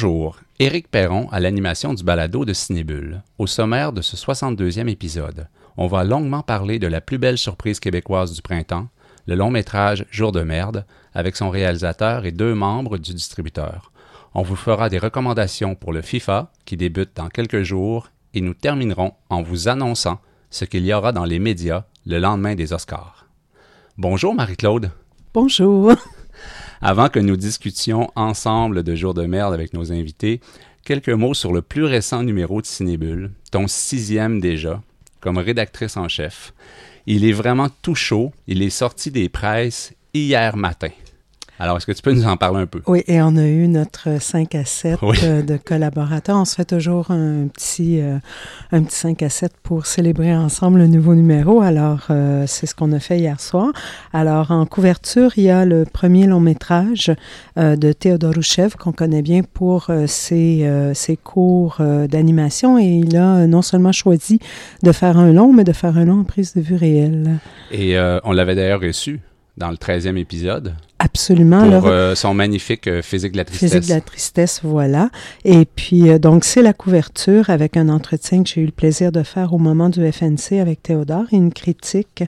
Bonjour, Éric Perron à l'animation du balado de Cinébule. Au sommaire de ce 62e épisode, on va longuement parler de la plus belle surprise québécoise du printemps, le long métrage Jour de merde, avec son réalisateur et deux membres du distributeur. On vous fera des recommandations pour le FIFA, qui débute dans quelques jours, et nous terminerons en vous annonçant ce qu'il y aura dans les médias le lendemain des Oscars. Bonjour Marie-Claude. Bonjour. Avant que nous discutions ensemble de Jour de merde avec nos invités, quelques mots sur le plus récent numéro de Cinébule, ton sixième déjà, comme rédactrice en chef. Il est vraiment tout chaud. Il est sorti des presses hier matin. Alors, est-ce que tu peux nous en parler un peu? Oui, et on a eu notre 5 à 7 euh, de collaborateurs. On se fait toujours un petit, euh, un petit 5 à 7 pour célébrer ensemble le nouveau numéro. Alors, euh, c'est ce qu'on a fait hier soir. Alors, en couverture, il y a le premier long métrage de Théodore Rouchev qu'on connaît bien pour ses, ses cours d'animation. Et il a non seulement choisi de faire un long, mais de faire un long en prise de vue réelle. Et on l'avait d'ailleurs reçu dans le 13e épisode. Absolument. Pour euh, son magnifique euh, Physique de la tristesse. Physique de la tristesse, voilà. Et puis, euh, donc, c'est la couverture avec un entretien que j'ai eu le plaisir de faire au moment du FNC avec Théodore et une critique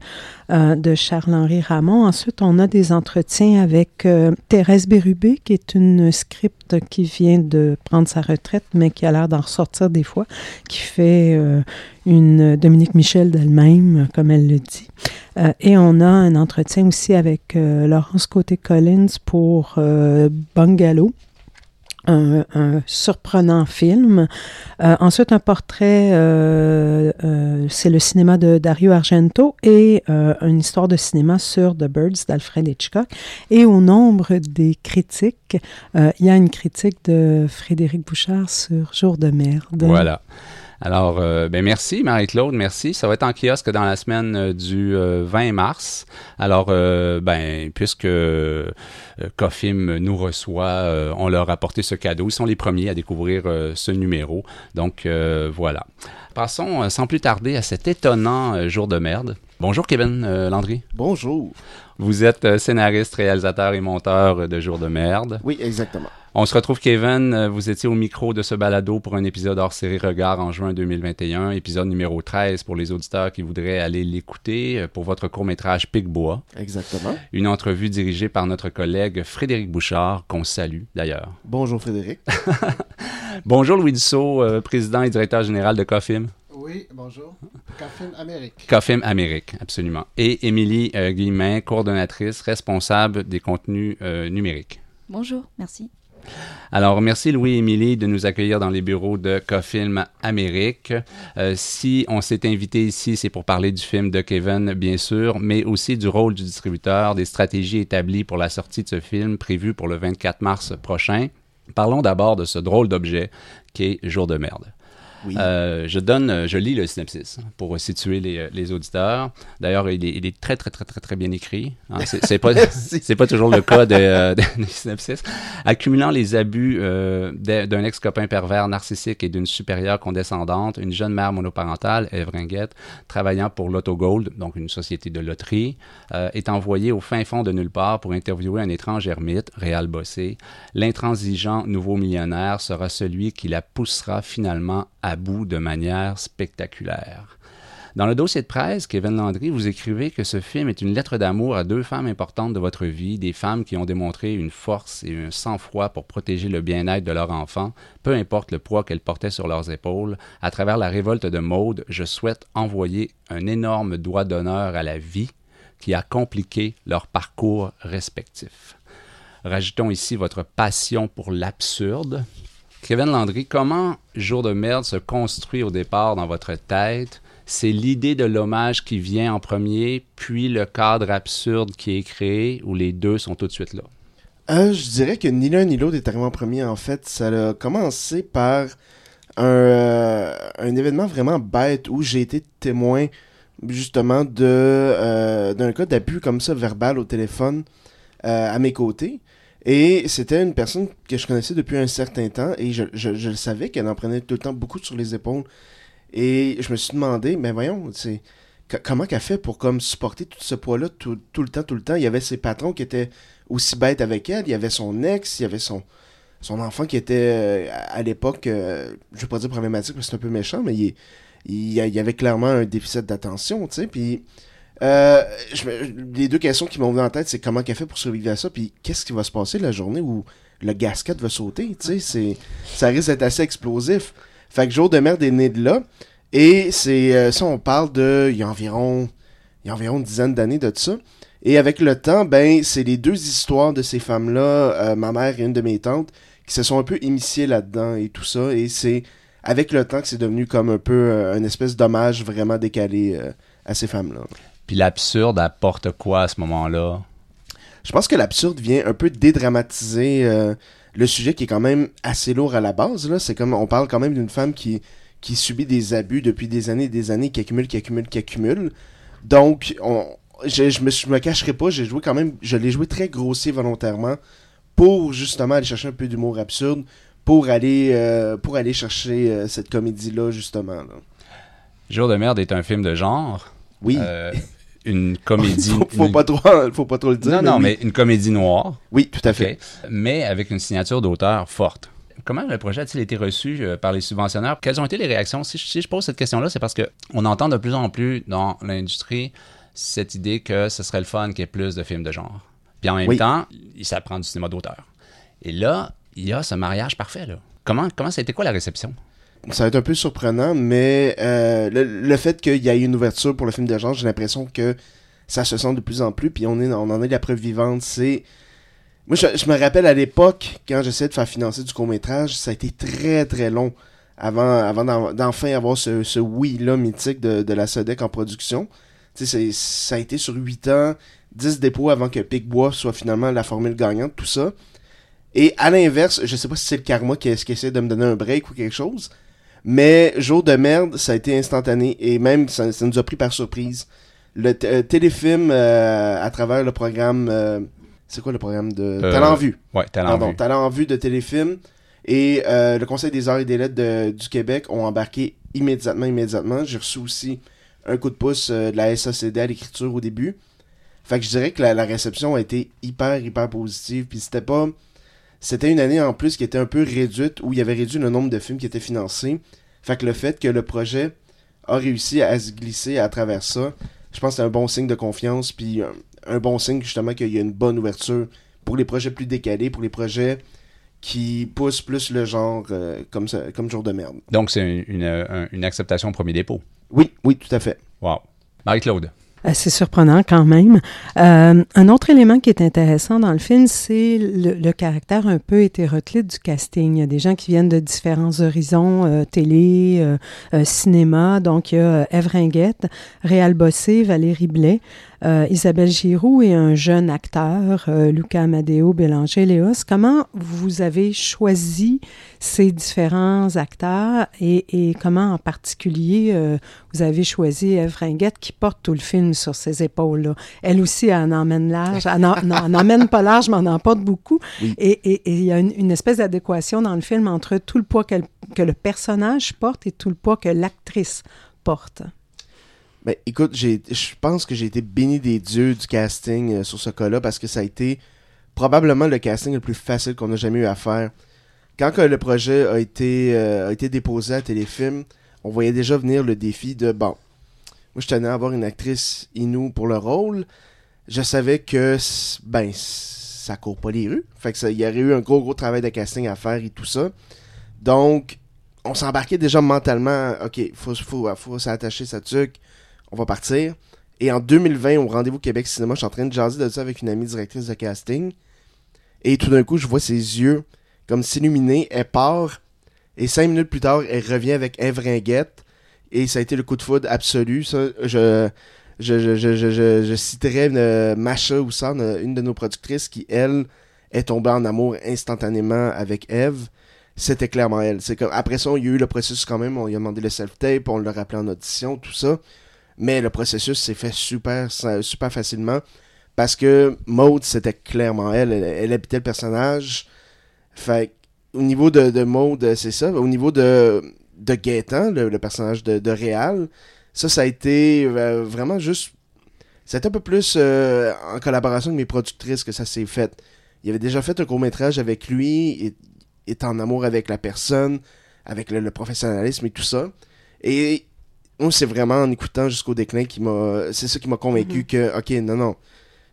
de Charles-Henri Ramon. Ensuite, on a des entretiens avec Thérèse Bérubé, qui est une script qui vient de prendre sa retraite, mais qui a l'air d'en ressortir des fois, qui fait une Dominique Michel d'elle-même, comme elle le dit. et on a un entretien aussi avec Laurence Côté Collins pour euh, Bungalow. Un, surprenant film. Euh, ensuite, un portrait, euh, c'est le cinéma de Dario Argento et une histoire de cinéma sur The Birds d'Alfred Hitchcock. Et au nombre des critiques, il y a une critique de Frédéric Bouchard sur Jour de merde. Voilà. Alors, euh, ben merci Marie-Claude, merci. Ça va être en kiosque dans la semaine euh, du 20 euh, mars. Alors, ben puisque Cofim nous reçoit, on leur a apporté ce cadeau. Ils sont les premiers à découvrir ce numéro. Donc voilà. Passons sans plus tarder à cet étonnant jour de merde. Bonjour Kevin Landry. Bonjour. Vous êtes scénariste, réalisateur et monteur de Jour de merde. Oui, exactement. On se retrouve, Kevin. Euh, vous étiez au micro de ce balado pour un épisode hors série Regard en juin 2021, épisode numéro 13 pour les auditeurs qui voudraient aller l'écouter euh, pour votre court-métrage Picbois. Exactement. Une entrevue dirigée par notre collègue Frédéric Bouchard, qu'on salue d'ailleurs. Bonjour Frédéric. bonjour Louis Dussault, euh, président et directeur général de COFIM. Oui, bonjour. COFIM Amérique. COFIM Amérique, absolument. Et Émilie Guillemin, coordonnatrice responsable des contenus numériques. Bonjour, merci. Alors, merci Louis-Émilie de nous accueillir dans les bureaux de Cofilm Amérique. Euh, si on s'est invité ici, c'est pour parler du film de Kevin, bien sûr, mais aussi du rôle du distributeur, des stratégies établies pour la sortie de ce film prévu pour le 24 mars prochain. Parlons d'abord de ce drôle d'objet qui est Jour de merde. Euh, je donne, je lis le synopsis pour situer les, les auditeurs. D'ailleurs, il est, il est, très, très, très, très, très bien écrit. Hein. C'est pas, c'est pas toujours le cas de, de, synopsis. Accumulant les abus euh, d'un ex-copain pervers narcissique et d'une supérieure condescendante, une jeune mère monoparentale, Eve Ringuette, travaillant pour Lotto Gold, donc une société de loterie, euh, est envoyée au fin fond de nulle part pour interviewer un étrange ermite, Réal Bossé. L'intransigeant nouveau millionnaire sera celui qui la poussera finalement à bout de manière spectaculaire. Dans le dossier de presse, Kevin Landry, vous écrivez que ce film est une lettre d'amour à deux femmes importantes de votre vie, des femmes qui ont démontré une force et un sang-froid pour protéger le bien-être de leur enfant, peu importe le poids qu'elles portaient sur leurs épaules. À travers la révolte de Maude, je souhaite envoyer un énorme doigt d'honneur à la vie qui a compliqué leur parcours respectif. Rajoutons ici votre passion pour l'absurde, Kevin Landry, comment Jour de merde se construit au départ dans votre tête? C'est l'idée de l'hommage qui vient en premier, puis le cadre absurde qui est créé, ou les deux sont tout de suite là? Euh, je dirais que ni l'un ni l'autre est arrivé en premier. En fait, ça a commencé par un, euh, événement vraiment bête où j'ai été témoin justement euh, d'un cas d'abus comme ça verbal au téléphone à mes côtés. Et c'était une personne que je connaissais depuis un certain temps et je, je, savais qu'elle en prenait tout le temps beaucoup sur les épaules. Et je me suis demandé, mais voyons, c'est comment qu'elle fait pour comme supporter tout ce poids-là tout, le temps, tout le temps? Il y avait ses patrons qui étaient aussi bêtes avec elle, il y avait son ex, il y avait son enfant qui était euh, à l'époque, euh, je vais pas dire problématique parce que c'est un peu méchant, mais il, il, y avait clairement un déficit d'attention, tu sais. Puis euh, les deux questions qui m'ont venu en tête, c'est comment qu'elle fait pour survivre à ça, puis qu'est-ce qui va se passer la journée où le gasket va sauter, tu sais. Ça risque d'être assez explosif. Fait que Jour de merde est né de là. Et c'est ça, on parle de. Il y a environ. Il y a environ une dizaine d'années de ça. Et avec le temps, ben, c'est les deux histoires de ces femmes-là, ma mère et une de mes tantes, qui se sont un peu initiés là-dedans et tout ça. Et c'est avec le temps que c'est devenu comme un peu euh, espèce d'hommage vraiment décalé euh, à ces femmes-là. Puis l'absurde apporte quoi à ce moment-là? Je pense que l'absurde vient un peu dédramatiser euh, le sujet qui est quand même assez lourd à la base. Là. C'est comme on parle quand même d'une femme qui, qui subit des abus depuis des années et des années, qui accumule, qui accumule, qui accumule. Donc, on, je, je, me, je me cacherai pas, j'ai joué quand même, je l'ai joué très grossier volontairement pour justement aller chercher un peu d'humour absurde, pour aller, euh, pour aller chercher euh, cette comédie-là, justement. Jour de merde est un film de genre. Oui. Euh, une comédie. faut, faut, pas trop, faut pas trop le dire. Non, non, mais, une comédie noire. Oui, tout à fait. Mais avec une signature d'auteur forte. Comment le projet a-t-il été reçu par les subventionneurs? Quelles ont été les réactions? Si, je pose cette question-là, c'est parce qu'on entend de plus en plus dans l'industrie cette idée que ce serait le fun qu'il y ait plus de films de genre. Puis en même temps, il s'apprend du cinéma d'auteur. Et là, il y a ce mariage parfait. Là. Comment, comment ça a été quoi la réception? Ça va être un peu surprenant, mais euh, le, fait qu'il y ait une ouverture pour le film de genre, j'ai l'impression que ça se sent de plus en plus, puis on, est, on en est la preuve vivante. C'est. Moi, je, me rappelle à l'époque, quand j'essayais de faire financer du court-métrage, ça a été très très long avant, avant d'enfin avoir ce, ce oui-là mythique de, de la SODEC en production. Ça a été sur 8 ans, 10 dépôts avant que Picbois soit finalement la formule gagnante, tout ça. Et à l'inverse, je sais pas si c'est le karma qui, qui, essaie de me donner un break ou quelque chose, mais Jour de merde, ça a été instantané et même ça, nous a pris par surprise. Le euh, téléfilm euh, à travers le programme. Euh, c'est quoi le programme de. Talent Vue. Ouais, Talent Vue. Talent Vue de téléfilm. Et le Conseil des arts et des lettres du Québec ont embarqué immédiatement, immédiatement. J'ai reçu aussi un coup de pouce de la SACD à l'écriture au début. Fait que je dirais que la, réception a été hyper, hyper positive. Puis c'était pas. C'était une année en plus qui était un peu réduite, où il y avait réduit le nombre de films qui étaient financés. Fait que le fait que le projet a réussi à se glisser à travers ça, je pense que c'est un bon signe de confiance. Puis un, bon signe justement qu'il y a une bonne ouverture pour les projets plus décalés, pour les projets qui poussent plus le genre euh, comme, ça, comme jour de merde. Donc c'est une, une acceptation au premier dépôt. Oui, oui, tout à fait. Wow. Marie-Claude. C'est surprenant quand même. Euh, un autre élément qui est intéressant dans le film, c'est le, caractère un peu hétéroclite du casting. Il y a des gens qui viennent de différents horizons, euh, télé, euh, euh, cinéma. Donc, il y a Ève Ringuette, Réal Bossé, Valérie Blais, euh, Isabelle Giroux et un jeune acteur, euh, Luca Amadeo Bélanger Léos. Comment vous avez choisi ces différents acteurs et, et comment en particulier euh, vous avez choisi Eve Ringuette qui porte tout le film sur ses épaules-là? Elle aussi, elle en emmène large. Elle n'en emmène pas large, mais elle en porte beaucoup. Et il y a une, une espèce d'adéquation dans le film entre tout le poids que le personnage porte et tout le poids que l'actrice porte. Ben, écoute, je pense que j'ai été béni des dieux du casting euh, sur ce cas-là parce que ça a été probablement le casting le plus facile qu'on a jamais eu à faire. Quand le projet a été, euh, a été déposé à Téléfilm, on voyait déjà venir le défi de bon, moi je tenais à avoir une actrice Inou pour le rôle. Je savais que ben ça court pas les rues. Fait que il y aurait eu un gros gros travail de casting à faire et tout ça. Donc on s'embarquait déjà mentalement, ok, faut, faut, faut s'attacher sa tuque, on va partir. Et en 2020, au Rendez-vous Québec Cinéma, je suis en train de jaser de ça avec une amie directrice de casting. Et tout d'un coup, je vois ses yeux comme s'illuminer. Elle part. Et cinq minutes plus tard, elle revient avec Eve Ringuette. Et ça a été le coup de foudre absolu. Ça, je, je, je, je, je citerai une, Masha Oussard, une de nos productrices, qui, elle, est tombée en amour instantanément avec Eve. C'était clairement elle. C'est comme, après ça, il y a eu le processus quand même. On lui a demandé le self-tape, on l'a rappelé en audition, tout ça. Mais le processus s'est fait super, super facilement parce que Maud, c'était clairement elle. elle. habitait le personnage. Fait au niveau de, de Maud, c'est ça. Au niveau de, de le, personnage de, de Réal, ça, ça a été euh, vraiment juste. C'était un peu plus euh, en collaboration avec mes productrices que ça s'est fait. Il avait déjà fait un court métrage avec lui. Et est en amour avec la personne, avec le, le professionnalisme et tout ça. Et moi, c'est vraiment en écoutant jusqu'au déclin qui m'a. C'est ça qui m'a convaincu Mhm. que, ok, non, non.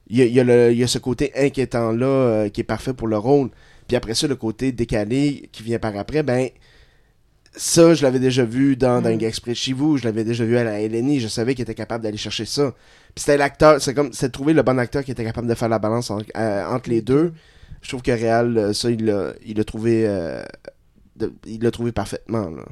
Il y a, y a le- il y a ce côté inquiétant-là euh, qui est parfait pour le rôle. Puis après ça, le côté décalé qui vient par après, ben. Ça, je l'avais déjà vu dans, dans Mhm. Un gars exprès de chez vous, je l'avais déjà vu à la LNI, je savais qu'il était capable d'aller chercher ça. Puis c'était l'acteur, c'est comme, c'est de trouver le bon acteur qui était capable de faire la balance en- euh, entre les deux. Je trouve que Réal, euh, ça, il l'a il trouvé, euh, de- il l'a trouvé parfaitement, là.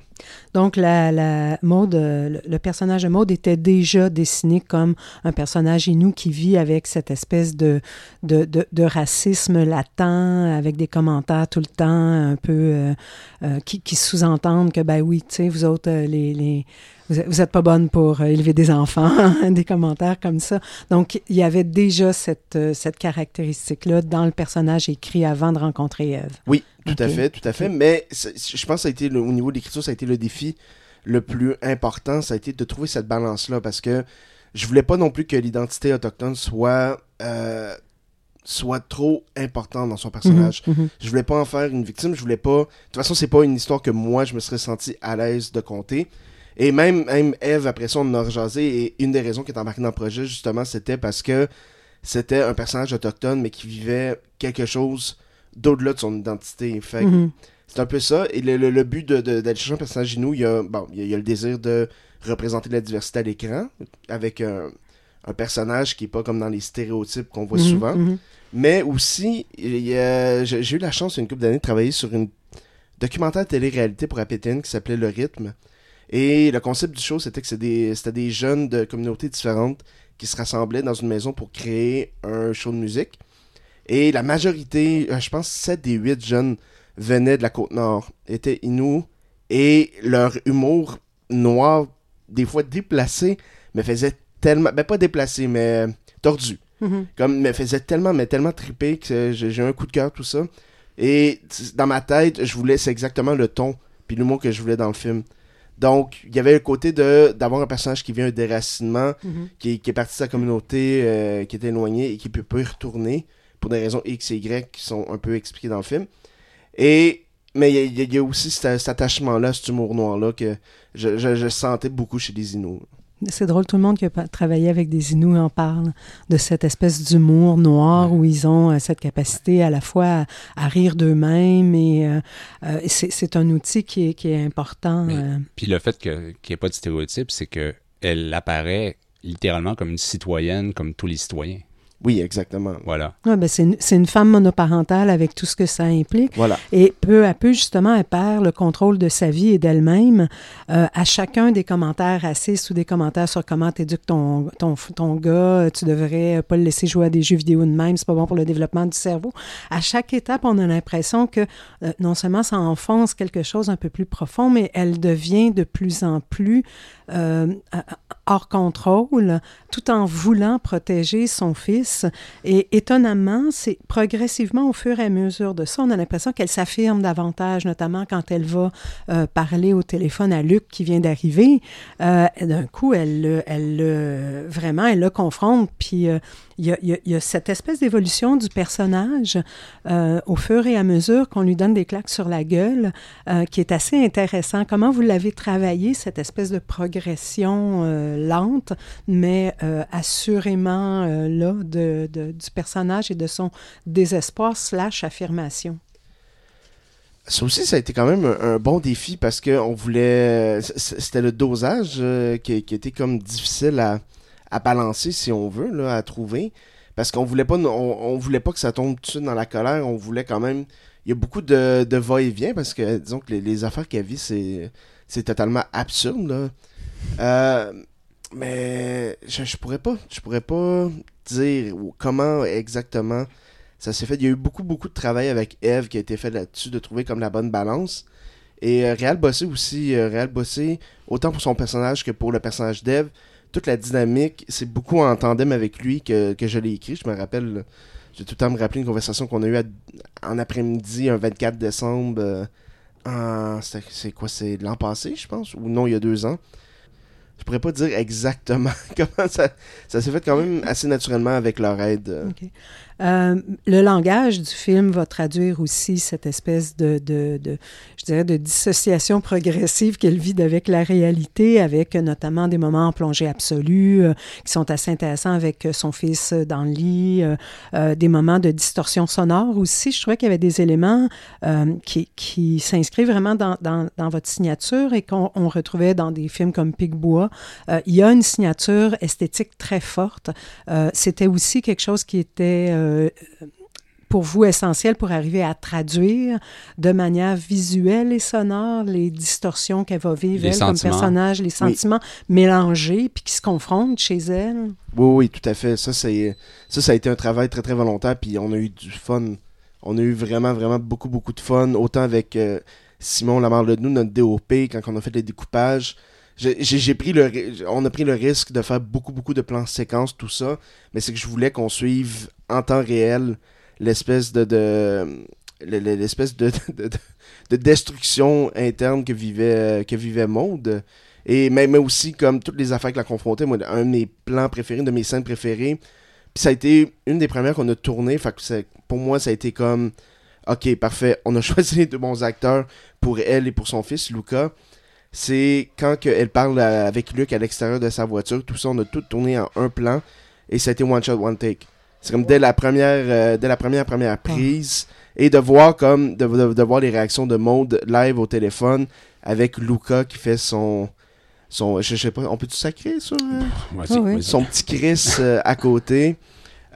Donc, la, la Maud, euh, le, le personnage de Maud était déjà dessiné comme un personnage inou qui vit avec cette espèce de, de, de, racisme latent, avec des commentaires tout le temps un peu euh, euh, qui, qui sous-entendent que, ben oui, tu sais, vous autres, les, les, vous êtes- vous êtes pas bonnes pour élever des enfants, des commentaires comme ça. Donc, il y avait déjà cette, cette caractéristique-là dans le personnage écrit avant de rencontrer Eve. Oui, tout à fait, tout à fait. Mais je pense que ça a été, le- au niveau de l'écriture, ça a été le défi le plus important. Ça a été de trouver cette balance-là parce que je voulais pas non plus que l'identité autochtone soit, euh, soit trop importante dans son personnage. Mhm, mhm. Je voulais pas en faire une victime. Je voulais pas. De toute façon, c'est pas une histoire que moi, je me serais senti à l'aise de conter. Et même, même Eve, après ça, on en a rejasé. Et une des raisons qui est embarquée dans le projet, justement, c'était parce que c'était un personnage autochtone, mais qui vivait quelque chose d'au-delà de son identité. Fait Mhm. c'est un peu ça. Et le, le- le but de- de- d'aller chercher un personnage inou, il y, a, bon, il, y a, il y a le désir de représenter la diversité à l'écran, avec un, un personnage qui est pas comme dans les stéréotypes qu'on voit Mhm, souvent. mhm. Mais aussi, j'ai eu la chance, il y a une couple d'années, de travailler sur une documentaire télé-réalité pour APTN qui s'appelait Le Rythme. Et le concept du show, c'était que c'est des- c'était des jeunes de communautés différentes qui se rassemblaient dans une maison pour créer un show de musique. Et la majorité, euh, je pense 7 des 8 jeunes venaient de la Côte-Nord, étaient Inuits, et leur humour noir, des fois déplacé, me faisait tellement... Ben pas déplacé, mais tordu. Mhm. comme me faisait tellement mais tellement triper que j'ai un coup de cœur tout ça. Et dans ma tête je voulais c'est exactement le ton puis l'humour que je voulais dans le film. Donc il y avait le côté de d'avoir un personnage qui vient un déracinement Mhm. qui, est- qui est parti de sa communauté euh, qui était éloigné et qui peut pas y retourner pour des raisons X et Y qui sont un peu expliquées dans le film et mais il y, a- y y aussi cet, cet attachement là cet humour noir là que je, je- je sentais beaucoup chez les Inuits C'est drôle, tout le monde qui a travaillé avec des Inuits en parle de cette espèce d'humour noir où ils ont euh, cette capacité à la fois à, à rire d'eux-mêmes et euh, euh, c'est un outil qui est, qui est important. Mais- euh. Puis le fait qu'il n'y ait pas de stéréotype, c'est qu'elle apparaît littéralement comme une citoyenne, comme tous les citoyens. Oui exactement Voilà. Ouais, ben c'est une, c'est une femme monoparentale avec tout ce que ça implique. voilà Et peu à peu, justement, elle perd le contrôle de sa vie et d'elle-même euh, à chacun des commentaires racistes ou des commentaires sur comment t'éduques ton, ton, ton gars, tu devrais pas le laisser jouer à des jeux vidéo de même, c'est pas bon pour le développement du cerveau. À chaque étape, on a l'impression que euh, non seulement ça enfonce quelque chose un peu plus profond, mais elle devient de plus en plus euh, hors contrôle, tout en voulant protéger son fils. Et étonnamment, c'est progressivement au fur et à mesure de ça, on a l'impression qu'elle s'affirme davantage, notamment quand elle va euh, parler au téléphone à Luc qui vient d'arriver. Euh, D'un coup, elle, le- elle le- vraiment, elle le confronte. Puis euh, il y, a, cette espèce d'évolution du personnage euh, au fur et à mesure qu'on lui donne des claques sur la gueule, euh, qui est assez intéressant. Comment vous l'avez travaillé, cette espèce de progression euh, lente, mais assurément là, de, du personnage et de son désespoir slash affirmation? Ça aussi, ça a été quand même un, bon défi parce que on voulait. C'était le dosage qui était comme difficile à, à balancer, si on veut, à trouver. Parce qu'on voulait pas on, voulait pas que ça tombe tout dans la colère. On voulait quand même. Il y a beaucoup de, va-et-vient parce que disons que les, affaires qu'elle vit, c'est. C'est totalement absurde, là. Euh, mais je, je pourrais pas. Je pourrais pas dire comment exactement ça s'est fait. Il y a eu beaucoup, beaucoup de travail avec Eve qui a été fait là-dessus, de trouver comme la bonne balance. Et euh, Réal Bossé aussi, euh, Réal Bossé, autant pour son personnage que pour le personnage d'Eve, toute la dynamique, c'est beaucoup en tandem avec lui que, je l'ai écrit. Je me rappelle, j'ai tout le temps me rappeler une conversation qu'on a eue en après-midi, un 24 décembre. euh, c'est quoi, c'est l'an passé, je pense, ou non, il y a deux ans. Je pourrais pas dire exactement comment ça, ça s'est fait quand même assez naturellement avec leur aide. euh. Euh, le langage du film va traduire aussi cette espèce de, je dirais, de dissociation progressive qu'elle vit avec la réalité, avec notamment des moments en plongée absolue euh, qui sont assez intéressants avec son fils dans le lit, euh, des moments de distorsion sonore aussi. Je trouvais qu'il y avait des éléments qui, s'inscrivent vraiment dans, dans, votre signature et qu'on retrouvait dans des films comme Pigbois. il y a une signature esthétique très forte. C'était aussi quelque chose qui était euh, pour vous essentiel pour arriver à traduire de manière visuelle et sonore les distorsions qu'elle va vivre elle, comme personnage, les sentiments mélangés puis qui se confrontent chez elle. Oui, oui, tout à fait. Ça, ça, ça a été un travail très, très volontaire puis on a eu du fun. On a eu vraiment, vraiment beaucoup, beaucoup de fun. Autant avec euh, Simon Lamar de nous, notre DOP, quand on a fait les découpages j'ai pris le on a pris le risque de faire beaucoup beaucoup de plans séquences tout ça mais c'est que je voulais qu'on suive en temps réel l'espèce de, de de, de, destruction interne que vivait que et mais, aussi comme toutes les affaires qui la confrontaient moi un de mes plans préférés de mes scènes préférées. Puis ça a été une des premières qu'on a tourné fait que pour moi ça a été comme ok parfait on a choisi deux bons acteurs pour elle et pour son fils Luca c'est quand elle parle avec Luc à l'extérieur de sa voiture, tout ça, on a tout tourné en un plan et ça a été one shot, one take. C'est comme dès la première, euh, dès la première première prise et de voir comme de, de, voir les réactions de Maude live au téléphone avec Luca qui fait son son je, sais pas, on peut tout sacrer sur euh, son petit Chris euh, à côté.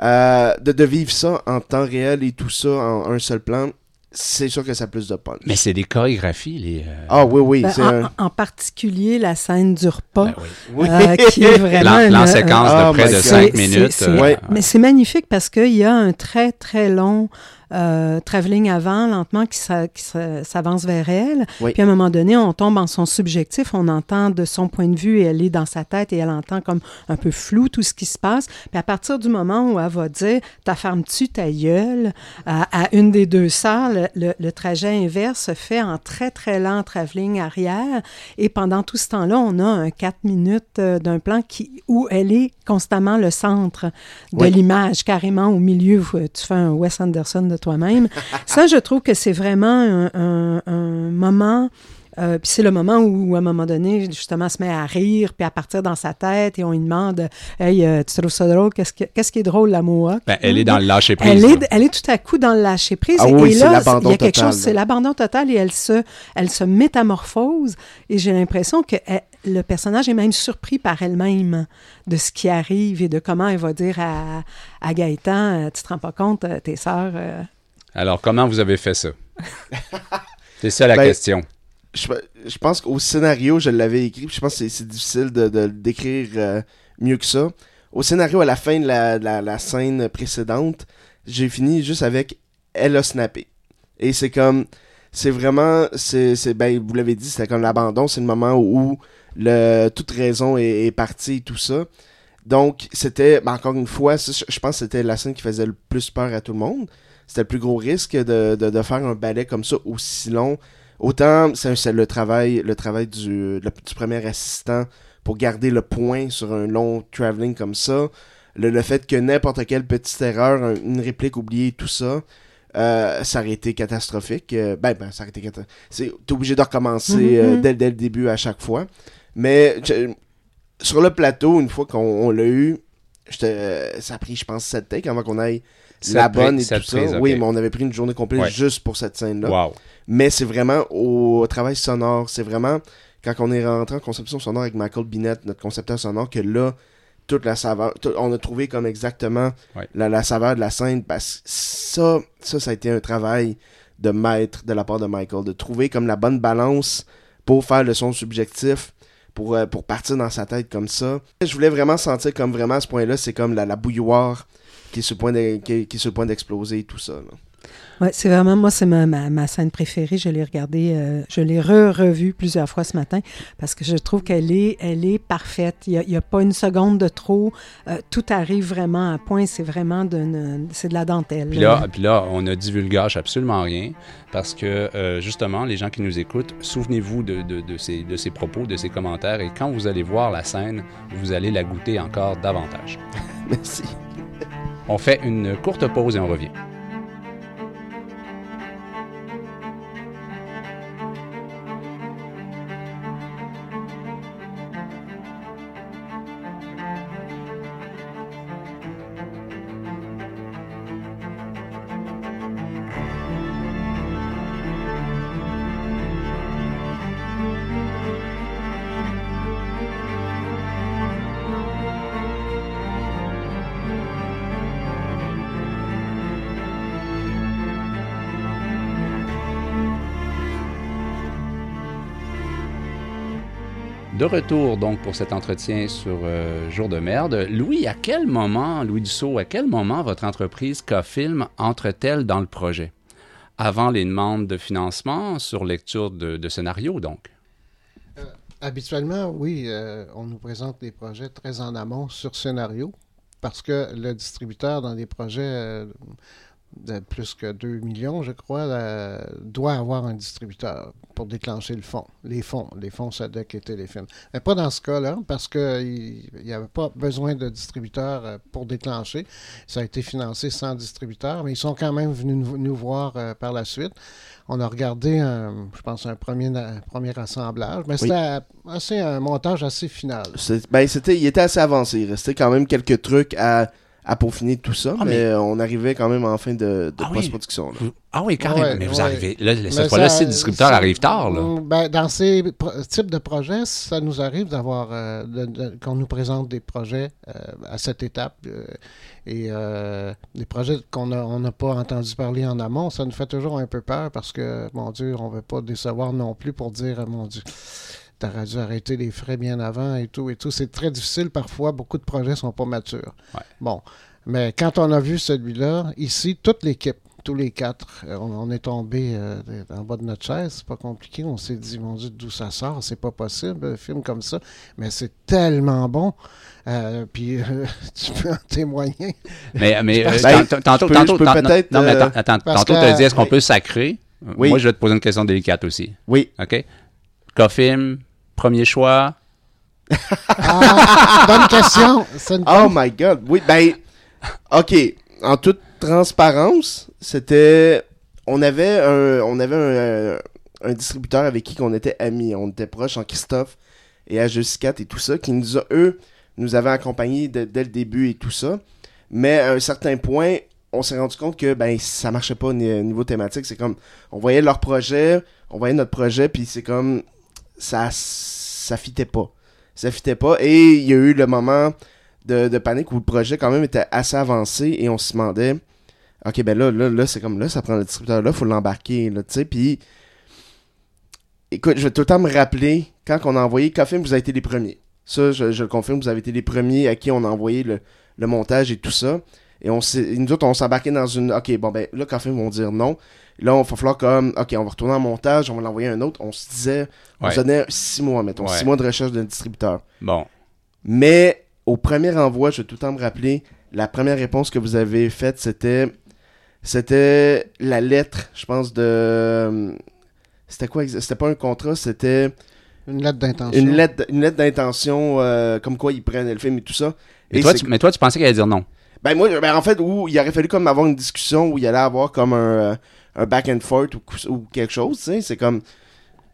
de, de vivre ça en temps réel et tout ça en un seul plan, c'est sûr que ça a plus de punch. Mais c'est des chorégraphies, les. Euh, ah oui, oui. Ben, en, particulier la scène du repas, ben euh, qui est vraiment. L'enséquence de près de 5 minutes. Euh, mais c'est magnifique parce qu'il y a un très, très long euh, travelling avant, lentement, qui, s'avance vers elle. Puis à un moment donné, on tombe en son subjectif, on entend de son point de vue et elle est dans sa tête et elle entend comme un peu flou tout ce qui se passe. Puis à partir du moment où elle va dire « ta ferme-tu ta gueule à, une des deux sœurs, le, trajet inverse se fait en très, très lent travelling arrière. Et pendant tout ce temps-là, on a un 4 minutes euh, d'un plan qui, où elle est constamment le centre de l'image, carrément au milieu. Tu fais un Wes Anderson de toi-même. Ça, je trouve que c'est vraiment un, moment. Euh, puis c'est le moment où, à un moment donné, justement, elle se met à rire, puis à partir dans sa tête, et on lui demande Hey, euh, tu trouves ça drôle? Qu'est-ce, qui est drôle, la Moa ben, Elle est dans le lâcher prise. Elle est, elle est tout à coup dans le lâcher prise. Ah et, là, il y a quelque chose, c'est l'abandon total, et elle se, elle se métamorphose. Et j'ai l'impression que le personnage est même surpris par elle-même de ce qui arrive et de comment elle va dire à, à Gaëtan euh, Tu te rends pas compte, tes sœurs alors, comment vous avez fait ça? c'est ça la ben, question. Je, pense qu'au scénario, je l'avais écrit. Je pense que c'est difficile de, de décrire euh, mieux que ça. Au scénario, à la fin de la, scène précédente, j'ai fini juste avec Elle a snappé. Et c'est comme. C'est vraiment. ben, Vous l'avez dit, c'était comme l'abandon. C'est le moment où le, toute raison est, partie et tout ça. Donc, c'était. Ben, encore une fois, je pense que c'était la scène qui faisait le plus peur à tout le monde c'était le plus gros risque de, de, faire un ballet comme ça aussi long. Autant c'est le travail, le travail du, du, premier assistant pour garder le point sur un long traveling comme ça. Le, fait que n'importe quelle petite erreur, une réplique oubliée, tout ça, euh, ça aurait été catastrophique. Euh, ben, ben, ça aurait été catastrophique. T'es obligé de recommencer mm-hmm, euh, mm-hmm. dès, dès, le début à chaque fois. Mais sur le plateau, une fois qu'on l'a eu, ça a pris, je pense, 7 takes avant qu'on aille la bonne et tout ça. Oui, mais on avait pris une journée complète juste pour cette scène-là. Mais c'est vraiment au travail sonore. C'est vraiment quand on est rentré en conception sonore avec Michael Binet, notre concepteur sonore, que là, toute la saveur, on a trouvé comme exactement la, saveur de la scène. Parce ça, ça, ça a été un travail de maître de la part de Michael, de trouver comme la bonne balance pour faire le son subjectif. Pour, euh, pour partir dans sa tête comme ça. Je voulais vraiment sentir comme vraiment à ce point-là, c'est comme la, la bouilloire qui est sur le point qui, qui point d'exploser et tout ça. Ouais, c'est vraiment, moi, c'est ma, ma, scène préférée. Je l'ai regardée, euh, je l'ai re-revue plusieurs fois ce matin parce que je trouve qu'elle est, elle est parfaite. Il n'y a, a, pas une seconde de trop. Euh, tout arrive vraiment à point. C'est vraiment de, c'est de la dentelle. Puis là, puis là, on a divulgage absolument rien parce que, euh, justement, les gens qui nous écoutent, souvenez-vous de, de, de, ces, de ces propos, de ces commentaires et quand vous allez voir la scène, vous allez la goûter encore davantage. Merci. On fait une courte pause et on revient. De retour donc pour cet entretien sur euh, Jour de merde. Louis, à quel moment, Louis Dussault, à quel moment votre entreprise Cofilm entre-t-elle dans le projet? Avant les demandes de financement, sur lecture de, scénario donc? Euh, habituellement, oui, euh, on nous présente des projets très en amont sur scénario parce que le distributeur dans des projets de plus que 2 millions, je crois, euh, doit avoir un distributeur pour déclencher le fonds, les fonds, les fonds SADEC et Téléfilm. Mais pas dans ce cas-là, parce qu'il n'y avait pas besoin de distributeur euh, pour déclencher. Ça a été financé sans distributeur, mais ils sont quand même venus nous, nous voir euh, par la suite. On a regardé, un, je pense, un premier, un premier assemblage, mais c'était assez un montage assez final. Ben, c'était, il était assez avancé. Il restait quand même quelques trucs à, à peaufiner tout ça, Ah, mais, mais- on arrivait quand même en fin de, Ah post-production. Ah oui, quand même. Ouais, mais vous ouais. arrivez. Là, cette fois-là, ça- si le distributeur ça- arrive tard, là. Ben, dans ces types de projets, ça nous arrive d'avoir euh, qu'on nous présente des projets euh, à cette étape euh, et euh, des projets qu'on n'a on n'a pas entendu parler en amont. Ça nous fait toujours un peu peur parce que, mon Dieu, on ne veut pas décevoir non plus pour dire, mon Dieu. T'aurais dû arrêter les frais bien avant et tout et tout. C'est très difficile parfois. Beaucoup de projets sont pas matures. Ouais. Bon, mais quand on a vu celui-là, ici, toute l'équipe, tous les quatre, euh, on, on est tombé euh, en bas de notre chaise. C'est pas compliqué. On s'est dit, mon Dieu, d'où ça sort? C'est pas possible, un film comme ça. Mais c'est tellement bon. Euh, puis euh, tu peux en témoigner. Mais, mais Ben, tant- tantôt, peut-être, Non, mais attends, tantôt, tu as dit est-ce qu'on peut sacrer? Oui. Moi, je vais te poser une question délicate aussi. Oui. OK? Cofilm, premier choix. Ah, bonne question. Une Oh my god. Oui, ben, ok. En toute transparence, c'était, on avait un, on avait un, un distributeur avec qui on était amis, on était proches en Christophe et à Justicat et tout ça, qui nous a, eux, nous avaient accompagnés de- dès le début et tout ça. Mais à un certain point, on s'est rendu compte que ben ça marchait pas au ni- niveau thématique. C'est comme, on voyait leur projet, on voyait notre projet, puis c'est comme, ça, ça fitait pas. Ça fitait pas. Et il y a eu le moment de, panique où le projet quand même était assez avancé et on se demandait ok ben là là là c'est comme là ça prend le distributeur là faut l'embarquer là tu sais puis écoute je vais tout le temps me rappeler quand on a envoyé Coffin vous avez été les premiers ça je, le confirme vous avez été les premiers à qui on a envoyé le montage et tout ça et on s'est nous autres on s'embarquait dans une ok bon ben là Coffin vont dire non là on va falloir comme ok on va retourner en montage on va l'envoyer à un autre on se disait on Ouais. se donnait six mois mettons Ouais. six mois de recherche d'un distributeur Bon. mais au premier envoi, je vais tout le temps me rappeler, la première réponse que vous avez faite, c'était c'était la lettre, je pense, de... C'était quoi? C'était pas un contrat, c'était Une lettre d'intention. une lettre, une lettre d'intention, euh, comme quoi ils prennent le film et tout ça. Et Et toi, tu, mais toi, tu pensais qu'elle allait dire non. Ben moi, ben en fait, où il aurait fallu comme avoir une discussion où il allait avoir comme un, euh, un back and forth ou, ou quelque chose, tu sais, c'est comme...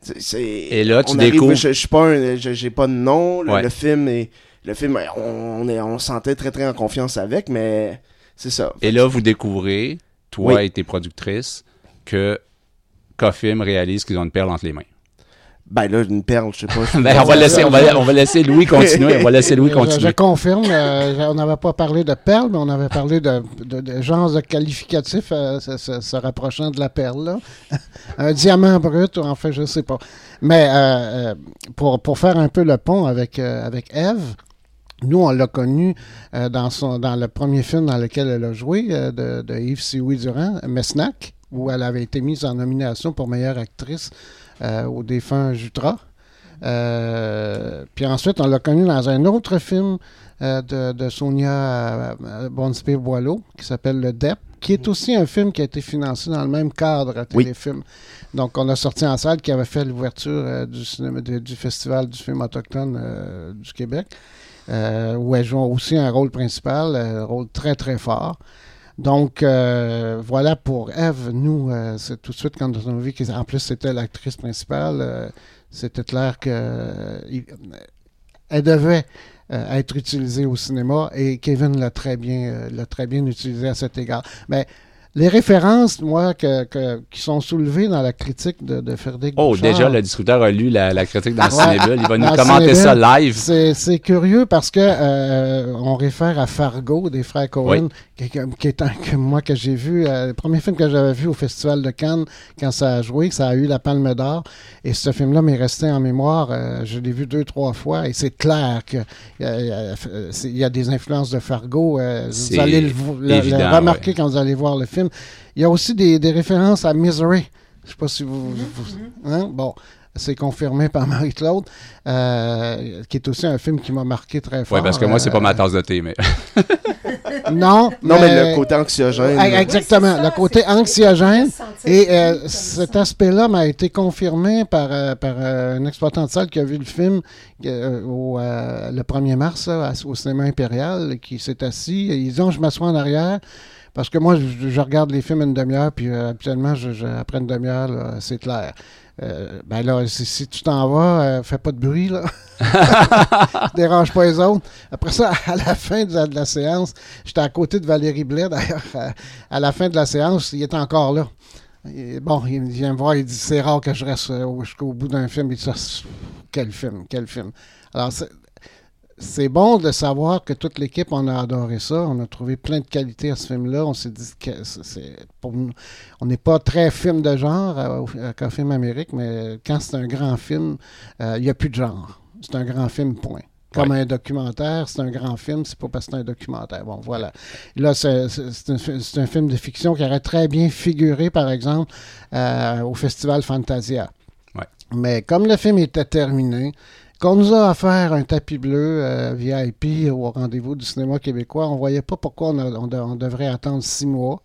c'est- Et là, tu arrive, découvres- Je, je suis pas un- je- j'ai pas de nom, le, Ouais. le film est... Le film, on, on, est, on se sentait très très en confiance avec, mais c'est ça. Et là, vous découvrez, toi Oui. et tes productrices, que Cofilm réalise qu'ils ont une perle entre les mains. Ben là, une perle, je sais pas. je- Ben, on, va laisser, on, va, on va laisser Louis continuer. On va laisser Louis Je- Je, continuer. confirme, euh, on n'avait pas parlé de perle, mais on avait parlé de, de, de genres de qualificatifs euh, se, se- se rapprochant de la perle. Là. un diamant brut, en fait, je sais pas. Mais euh, pour, pour faire un peu le pont avec, euh, avec Eve, nous, on l'a connue euh, dans, son, dans le premier film dans lequel elle a joué, euh, de, de Yves Sioui Durand, Mesnac, où elle avait été mise en nomination pour meilleure actrice au défunt Jutra. Euh, puis ensuite, on l'a connue dans un autre film euh, de, de Sonia euh, Bonspire-Boileau qui s'appelle Le DEP, qui est aussi un film qui a été financé dans le même cadre à Oui. téléfilm. Donc, on a sorti en salle qui avait fait l'ouverture euh, du, cinéma, de- du Festival du film autochtone euh, du Québec. euh, où elle joue aussi un rôle principal, un rôle très très fort. Donc euh, voilà pour Eve, nous, euh, c'est tout de suite quand on a vu qu'en plus c'était l'actrice principale, euh, c'était clair que euh, il- elle devait être utilisée au cinéma et Kevin l'a très bien l'a très bien utilisée à cet égard. Mais les références, moi, que, que- qui sont soulevées dans la critique de, de Frédéric Oh, Bouchard, déjà, le distributeur a lu la, la critique dans. Cinébule. Il va nous commenter ça live. C'est, c'est curieux parce que euh, on réfère à Fargo des frères Cohen, qui, qui est un que moi que j'ai vu, euh, le premier film que j'avais vu au Festival de Cannes quand ça a joué, ça a eu la Palme d'Or. Et ce film-là m'est resté en mémoire. euh, je l'ai vu deux, trois fois et c'est clair que euh, euh, c'est- il y a des influences de Fargo. euh, vous allez le, le- remarquer ouais. quand vous allez voir le film. Il y a aussi des, des références à Misery. Je sais pas si vous... vous- hein? Bon, c'est confirmé par Marie-Claude, euh, qui est aussi un film qui m'a marqué très fort. Oui, parce que moi, c'est pas Euh, ma tasse de thé, mais. Non, Non, mais le côté anxiogène. Exactement, le côté anxiogène. Et euh, cet aspect-là m'a été confirmé par, euh, par euh, un exploitant de salle qui a vu le film euh, au, euh, le 1er mars là, au cinéma impérial, qui s'est assis. Ils disent, je m'assois en arrière. Parce que moi, je, je regarde les films une demi-heure, puis euh, habituellement, je, je- après une demi-heure, c'est clair. Euh, ben là, si, si tu t'en vas, euh, fais pas de bruit, là. Dérange pas les autres. Après ça, à la fin de la, de la séance, j'étais à côté de Valérie Blais, d'ailleurs. À, à la fin de la séance, il était encore là. Et bon, il vient me voir, il dit c'est rare que je reste euh, au- jusqu'au bout d'un film. Il dit ça, c'est- quel film, quel film. Alors, c'est- bon de savoir que toute l'équipe, on a adoré ça. On a trouvé plein de qualités à ce film-là. On s'est dit que c'est- pour nous- on n'est pas très film de genre à, au- à Café Amérique, mais quand c'est un grand film, euh, il n'y a plus de genre. C'est un grand film, point. Comme un documentaire, c'est un grand film, c'est pas parce que c'est un documentaire. Bon, voilà. Là, c'est un, film de fiction qui aurait très bien figuré, par exemple, euh, au Festival Fantasia. Ouais. Mais comme le film était terminé, qu'on nous a offert un tapis bleu euh, VIP au rendez-vous du cinéma québécois, on voyait pas pourquoi on, a- on de- on devrait attendre six mois.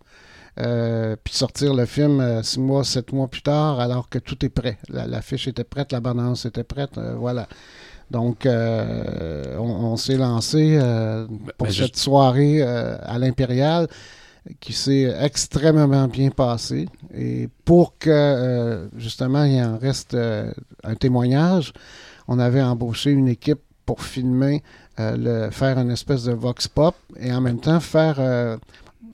euh, puis sortir le film euh, six mois, sept mois plus tard, alors que tout est prêt. La- L'affiche était prête, la bande-annonce était prête, euh, voilà. Donc, euh, on, on s'est lancé euh, pour ben, je- cette soirée euh, à l'Impérial qui s'est extrêmement bien passée. Et pour que, euh, justement, il en reste euh, un témoignage, on avait embauché une équipe pour filmer, euh, faire une espèce de vox pop et en même temps faire euh,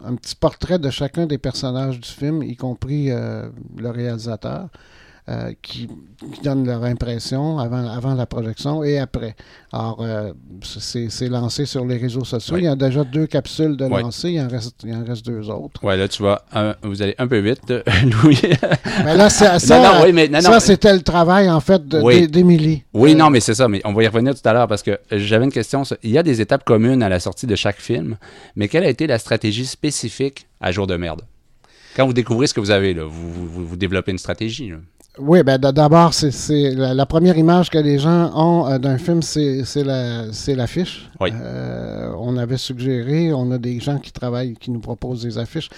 un petit portrait de chacun des personnages du film, y compris euh, le réalisateur. Euh, qui, qui donnent leur impression avant, avant la projection et après. Alors, euh, c'est lancé sur les réseaux sociaux. Il y a déjà deux capsules de Ouais. lancées. Il en reste, il en reste deux autres. Ouais, là, tu vois, un- vous allez un peu vite, Louis. Mais là, ça, ça, non, non, oui, mais non, ça, c'était le travail, en fait, Oui. d'Émilie. Oui, Euh, non, mais c'est ça. Mais on va y revenir tout à l'heure parce que j'avais une question. Il y a des étapes communes à la sortie de chaque film, mais quelle a été la stratégie spécifique à Jour de merde? Quand vous découvrez ce que vous avez, là, vous, vous, vous développez une stratégie. là. Oui, ben d'abord, c'est- c'est la, la première image que les gens ont euh, d'un film, c'est c'est la- c'est l'affiche. Oui. Euh, on avait suggéré, on a des gens qui travaillent, qui nous proposent des affiches.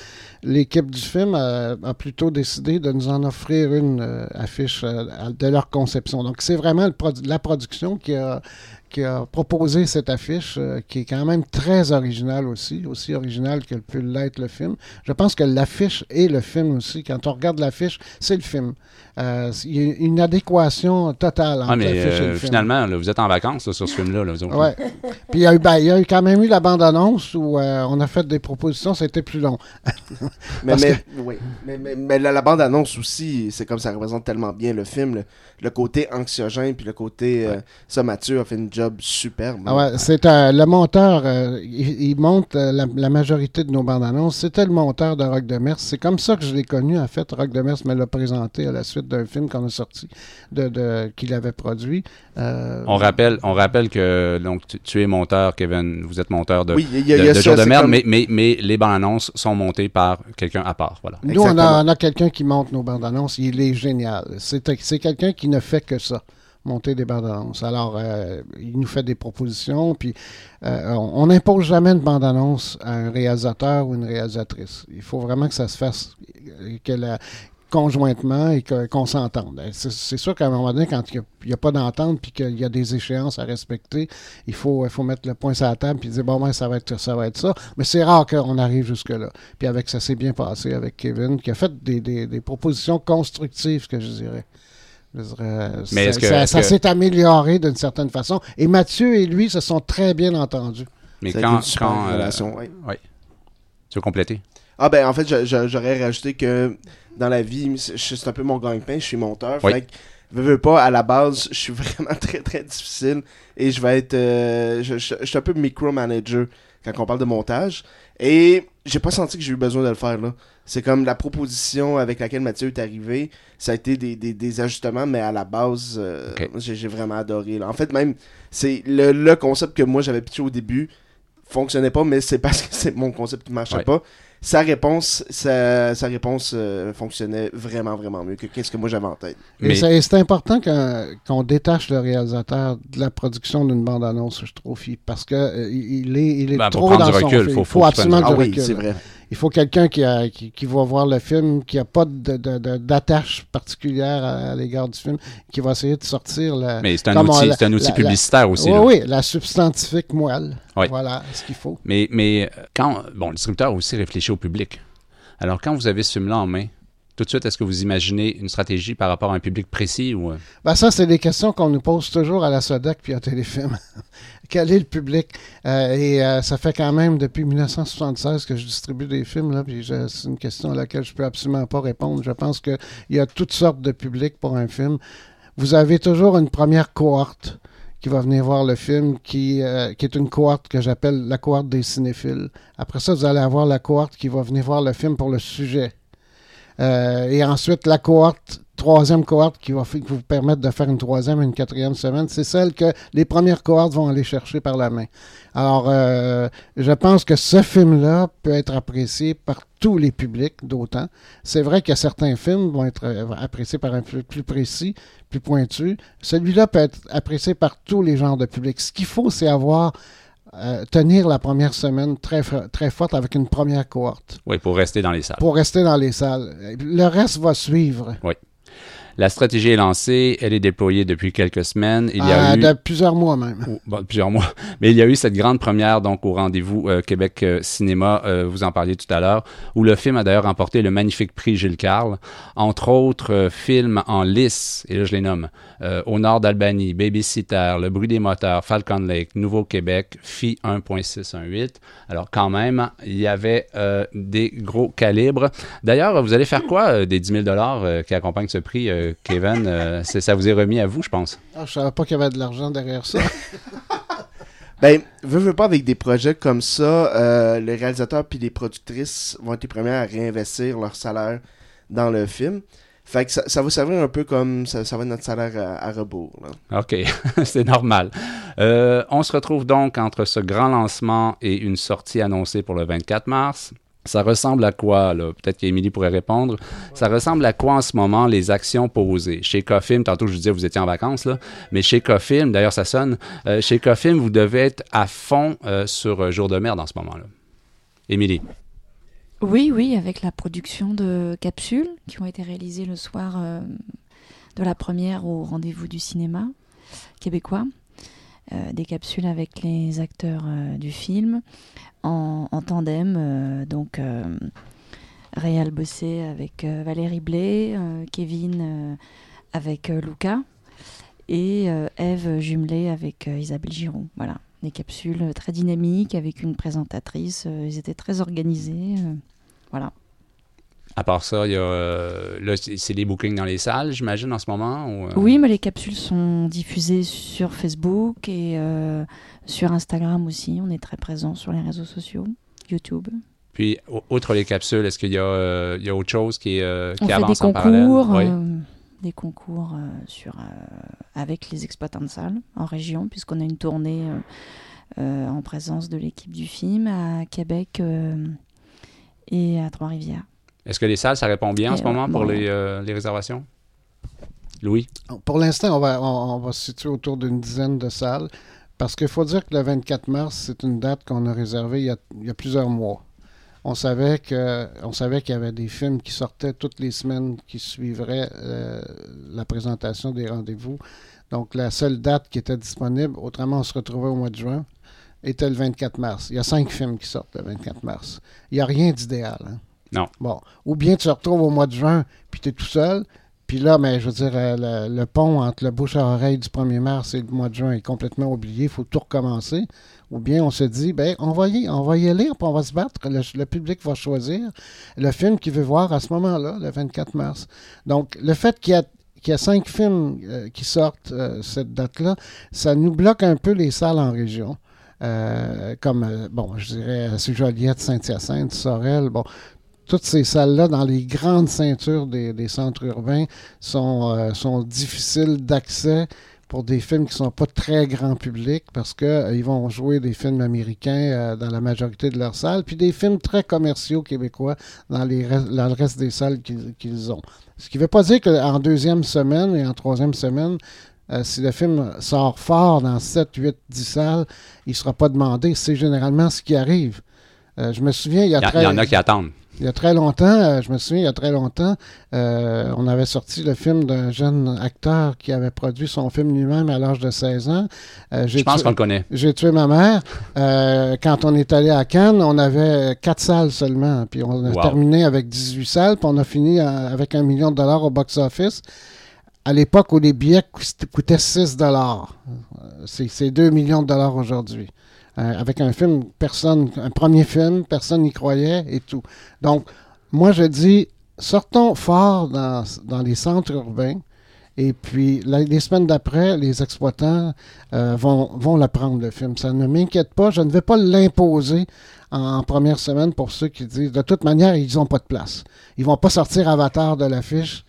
L'équipe du film euh, a plutôt décidé de nous en offrir une euh, affiche de leur conception. Donc, c'est vraiment le produ- la production qui a, qui a proposé cette affiche, euh, qui est quand même très originale aussi, aussi originale que peut l'être le film. Je pense que l'affiche et le film aussi, quand on regarde l'affiche, c'est le film. Euh, il y a une adéquation totale entre Ah, mais l'affiche et euh, le film. finalement, là, vous êtes en vacances là, sur ce film-là. là. Ouais. Puis il y, a eu, ben, il y a eu quand même eu la bande-annonce où euh, on a fait des propositions, c'était plus long. Mais, oui. mais, mais, mais la, la bande-annonce aussi, c'est comme ça représente tellement bien le film. Le, le côté anxiogène puis le côté euh, ça, Mathieu a fait une job superbe. Ah ouais, c'est euh, le monteur, euh, il, il monte euh, la, la majorité de nos bandes annonces. C'était le monteur de Rock de Mers. C'est comme ça que je l'ai connu, en fait. Rock de Mers me l'a présenté à la suite d'un film qu'on a sorti, de, de, qu'il avait produit. Euh, On rappelle, on rappelle que donc tu, tu es monteur, Kevin. Vous êtes monteur de, Oui, il y a, de, y a de ça, Jour de c'est merde, comme- mais, mais, mais les bandes annonces sont montées par quelqu'un à part. Voilà. Nous, on a, on a quelqu'un qui monte nos bandes annonces. Il est génial. C'est c'est quelqu'un qui ne fait que ça, monter des bandes annonces. Alors, euh, il nous fait des propositions, puis euh, on n'impose jamais une bande annonce à un réalisateur ou une réalisatrice. Il faut vraiment que ça se fasse, euh, que conjointement et qu'on s'entende. Ben, C'est sûr qu'à un moment donné, quand il n'y a, pas d'entente puis qu'il y a des échéances à respecter, il faut, il faut mettre le point sur la table puis dire bon, ben, ça va être ça, va être ça. Mais c'est rare qu'on arrive jusque-là. Puis avec ça s'est bien passé avec Kevin, qui a fait des, des- des propositions constructives, que je dirais. Je dirais, Mais ça- est-ce que- ça, est-ce ça que- s'est amélioré d'une certaine façon. Et Mathieu et lui se sont très bien entendus. Mais Ça a été quand, une super quand euh, relation, ouais. ouais. Tu veux compléter? Ah ben en fait, je- je- j'aurais rajouté que dans la vie, c'est c'est un peu mon gagne-pain, je suis monteur. Oui. Fait que, veux, veux pas, à la base, je suis vraiment très très difficile et je vais être... euh, je, je- je suis un peu micromanager quand on parle de montage. Et j'ai pas senti que j'ai eu besoin de le faire là. C'est comme la proposition avec laquelle Mathieu est arrivé, ça a été des, des, des ajustements, mais à la base, euh, j'ai j'ai vraiment adoré. là. En fait, même, c'est le, le concept que moi j'avais pitché au début fonctionnait pas, mais c'est parce que c'est mon concept qui marchait Ouais. pas. Sa réponse, sa, sa réponse euh, fonctionnait vraiment, vraiment mieux que qu'est-ce que moi j'avais en tête. Et Mais- c'est et c'est important qu'un- qu'on détache le réalisateur de la production d'une bande-annonce, je trouve, parce que euh, il est, il est Ben, pour trop prendre dans du son recul, film. faut- il faut faut absolument du- Ah oui, recul. c'est vrai. Il faut quelqu'un qui, qui, qui va voir le film, qui n'a pas d'attache particulière à, à l'égard du film, qui va essayer de sortir la, Mais c'est un outil, un outil la- la- publicitaire aussi. oui, là. oui, la substantifique moelle. Oui. Voilà ce qu'il faut. Mais, mais euh, quand. Bon, le distributeur a aussi réfléchi au public. Alors, quand vous avez ce film-là en main, tout de suite, est-ce que vous imaginez une stratégie par rapport à un public précis ou. euh, Ben ça, c'est des questions qu'on nous pose toujours à la SODEC puis à Téléfilm. Quel est le public? Euh, et euh, ça fait quand même depuis 1976 que je distribue des films, là, puis c'est une question à laquelle je peux absolument pas répondre. Je pense qu'il y a toutes sortes de publics pour un film. Vous avez toujours une première cohorte qui va venir voir le film, qui, euh, qui est une cohorte que j'appelle la cohorte des cinéphiles. Après ça, vous allez avoir la cohorte qui va venir voir le film pour le sujet. Et ensuite, la cohorte, troisième cohorte qui va vous permettre de faire une troisième et une quatrième semaine, c'est celle que les premières cohortes vont aller chercher par la main. Alors, euh, je pense que ce film-là peut être apprécié par tous les publics, d'autant. C'est vrai que certains films vont être euh, appréciés par un plus, plus précis, plus pointu. Celui-là peut être apprécié par tous les genres de publics. Ce qu'il faut, c'est avoir euh, tenir la première semaine très, très forte avec une première cohorte Oui, pour rester dans les salles. pour rester dans les salles. Le reste va suivre. La stratégie est lancée, elle est déployée depuis quelques semaines. Il y a Ah, eu. de plusieurs mois même. bon, plusieurs mois. Mais il y a eu cette grande première donc au rendez-vous euh, Québec euh, Cinéma, euh, vous en parliez tout à l'heure, où le film a d'ailleurs remporté le magnifique prix Gilles Carle, entre autres euh, films en lice, et là je les nomme, euh, Au nord d'Albanie, Babysitter, Le bruit des moteurs, Falcon Lake, Nouveau-Québec, FI 1.618. Alors quand même, il y avait euh, des gros calibres. D'ailleurs, vous allez faire quoi euh, des 10 000 dollars qui accompagnent ce prix, euh, Kevin? Euh, ça vous est remis à vous, je pense. Ah, je savais pas qu'il y avait de l'argent derrière ça. Ben, veux, veux pas, avec des projets comme ça, euh, les réalisateurs puis les productrices vont être les premiers à réinvestir leur salaire dans le film. Fait que ça, ça va servir un peu comme ça, ça va être notre salaire à, à rebours. là. OK, c'est normal. Euh, on se retrouve donc entre ce grand lancement et une sortie annoncée pour le 24 mars. Ça ressemble à quoi, là? Peut-être qu'Émilie pourrait répondre. Ça ressemble à quoi en ce moment les actions posées? Chez Cofilm, tantôt je vous disais vous étiez en vacances, là, mais chez Cofilm, d'ailleurs ça sonne, euh, chez Cofilm, vous devez être à fond euh, sur euh, Jour de merde en ce moment-là. Émilie. Oui, oui, avec la production de capsules qui ont été réalisées le soir euh, de la première au rendez-vous du cinéma québécois. Des capsules avec les acteurs du film en, en tandem. euh, donc, euh, Réal Bossé avec euh, Valérie Blé, Kevin avec Luca et Eve jumelée avec Isabelle Giroud. Voilà, des capsules très dynamiques avec une présentatrice. ils étaient très organisés. voilà. À part ça, il y a, euh, là, c'est c'est les bookings dans les salles, j'imagine, en ce moment? ou, euh? Oui, mais les capsules sont diffusées sur Facebook et euh, sur Instagram aussi. On est très présent sur les réseaux sociaux, YouTube. Puis, outre les capsules, est-ce qu'il y, a, euh, il y a autre chose qui, euh, qui On fait des avance parallèle? concours, Oui. euh, des concours euh, sur, euh, avec les exploitants de salles en région, puisqu'on a une tournée euh, euh, en présence de l'équipe du film à Québec euh, et à Trois-Rivières. Est-ce que les salles, ça répond bien en ce moment pour bon. les, euh, les réservations? Louis? Pour l'instant, on va, on, on va se situer autour d'une dizaine de salles. Parce qu'il faut dire que le 24 mars, c'est une date qu'on a réservée il y a, il y a plusieurs mois. on savait que on savait qu'il y avait des films qui sortaient toutes les semaines qui suivraient euh, la présentation des rendez-vous. Donc la seule date qui était disponible, autrement on se retrouvait au mois de juin, était le 24 mars. Il y a cinq films qui sortent le 24 mars. Il n'y a rien d'idéal. hein. Non. Bon. Ou bien tu te retrouves au mois de juin, puis tu es tout seul. Puis là, mais je veux dire, euh, le, pont entre le bouche à oreille du 1er mars et le mois de juin est complètement oublié. Il faut tout recommencer. Ou bien on se dit, ben, on va y, on va y aller, puis on va se battre. Le, public va choisir le film qu'il veut voir à ce moment-là, le 24 mars. Donc, le fait qu'il y a cinq films euh, qui sortent euh, cette date-là, ça nous bloque un peu les salles en région. Comme, bon, je dirais, Joliette, Saint-Hyacinthe, Sorel, bon, toutes ces salles-là, dans les grandes ceintures des, des centres urbains, sont, euh, sont difficiles d'accès pour des films qui sont pas très grand public parce que euh, ils vont jouer des films américains euh, dans la majorité de leurs salles, puis des films très commerciaux québécois dans, les re- dans le reste des salles qu'ils qu'ils ont. Ce qui ne veut pas dire qu'en deuxième semaine et en troisième semaine, euh, si le film sort fort dans 7, 8, 10 salles, il ne sera pas demandé. C'est généralement ce qui arrive. Je me souviens, il y a, Il y, a- très, il y en a qui attendent. Il y a très longtemps, euh, je me souviens, il y a très longtemps, euh, on avait sorti le film d'un jeune acteur qui avait produit son film lui-même à l'âge de 16 ans. Euh, Je pense qu'on le connaît. j'ai tué ma mère. Euh, quand on est allé à Cannes, on avait quatre salles seulement. Puis on a Wow. terminé avec 18 salles. Puis on a fini avec un million de dollars au box-office. À l'époque où les billets coût- coûtaient 6 dollars. C'est c'est 2 millions de dollars aujourd'hui. Euh, avec un film, personne, un premier film, personne n'y croyait et tout. Donc, moi, je dis, sortons fort dans, les centres urbains. Et puis, les semaines d'après, les exploitants euh, vont, vont le prendre, le film. Ça ne m'inquiète pas. Je ne vais pas l'imposer en, première semaine pour ceux qui disent, de toute manière, ils n'ont pas de place. Ils vont pas sortir Avatar de l'affiche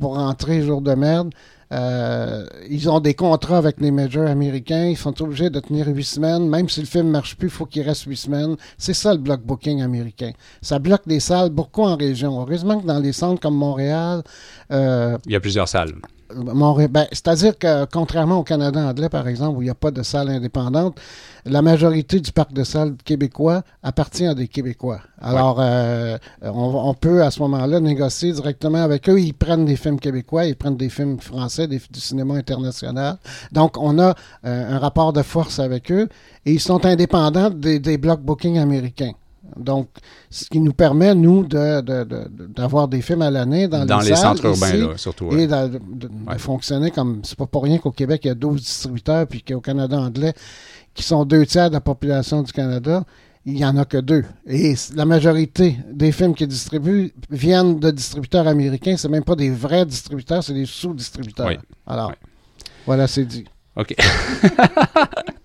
pour rentrer jour de merde. Euh, ils ont des contrats avec les majors américains. Ils sont obligés de tenir huit semaines. Même si le film marche plus, il faut qu'il reste huit semaines. C'est ça le block booking américain. Ça bloque des salles beaucoup en région? Heureusement que dans les centres comme Montréal, euh, Il y a plusieurs salles. Ben, C'est-à-dire que, contrairement au Canada anglais, par exemple, où il n'y a pas de salle indépendante, la majorité du parc de salles québécois appartient à des Québécois. Alors, euh, on, on peut à ce moment-là négocier directement avec eux. Ils prennent des films québécois, ils prennent des films français, des, du cinéma international. Donc, on a euh, un rapport de force avec eux et ils sont indépendants des, des booking américains. Donc, ce qui nous permet, nous, de- de- de- de- d'avoir des films à l'année dans, Dans, les, les, salles centres urbains, là, surtout. ouais. et de, Ouais. fonctionner comme. C'est pas pour rien qu'au Québec, il y a 12 distributeurs, puis qu'au Canada anglais, qui sont deux tiers de la population du Canada, il n'y en a que deux. Et la majorité des films qu'ils distribuent viennent de distributeurs américains. C'est même pas des vrais distributeurs, c'est des sous-distributeurs. Oui. Alors, Oui. voilà, c'est dit. OK.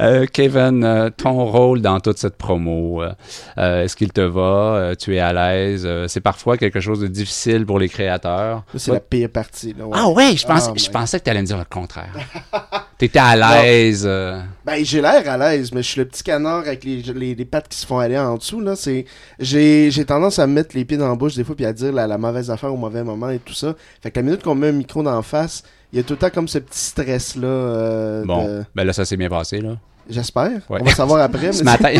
Euh, Kevin, euh, ton rôle dans toute cette promo, euh, est-ce qu'il te va? Tu es à l'aise? C'est parfois quelque chose de difficile pour les créateurs. C'est la pire partie. Là, ouais. Ah ouais, je, pense, Ah, je pensais que tu allais me dire le contraire. T'étais à l'aise. Ben, j'ai l'air à l'aise, mais je suis le petit canard avec les, les, les pattes qui se font aller en dessous, là. C'est, j'ai, j'ai tendance à me mettre les pieds dans la bouche des fois puis à dire la, la mauvaise affaire au mauvais moment et tout ça. Fait que la minute qu'on met un micro d'en face, il y a tout le temps comme ce petit stress-là. euh, Bon, de- ben là, ça s'est bien passé, là. J'espère. Ouais. On va savoir après. mais Ce matin,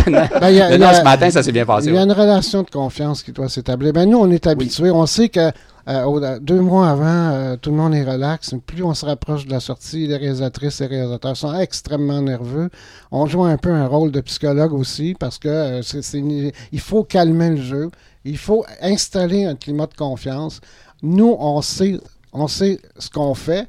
Ben, il y a- non, il y a- ce matin, ça s'est bien passé. Il y a ouais. une relation de confiance qui doit s'établir. Ben, nous, on est habitués. On sait que euh, deux mois avant, euh, tout le monde est relax. Plus on se rapproche de la sortie, les réalisatrices et les réalisateurs sont extrêmement nerveux. On joue un peu un rôle de psychologue aussi parce que euh, c'est une- il faut calmer le jeu. Il faut installer un climat de confiance. Nous, on sait, on sait ce qu'on fait.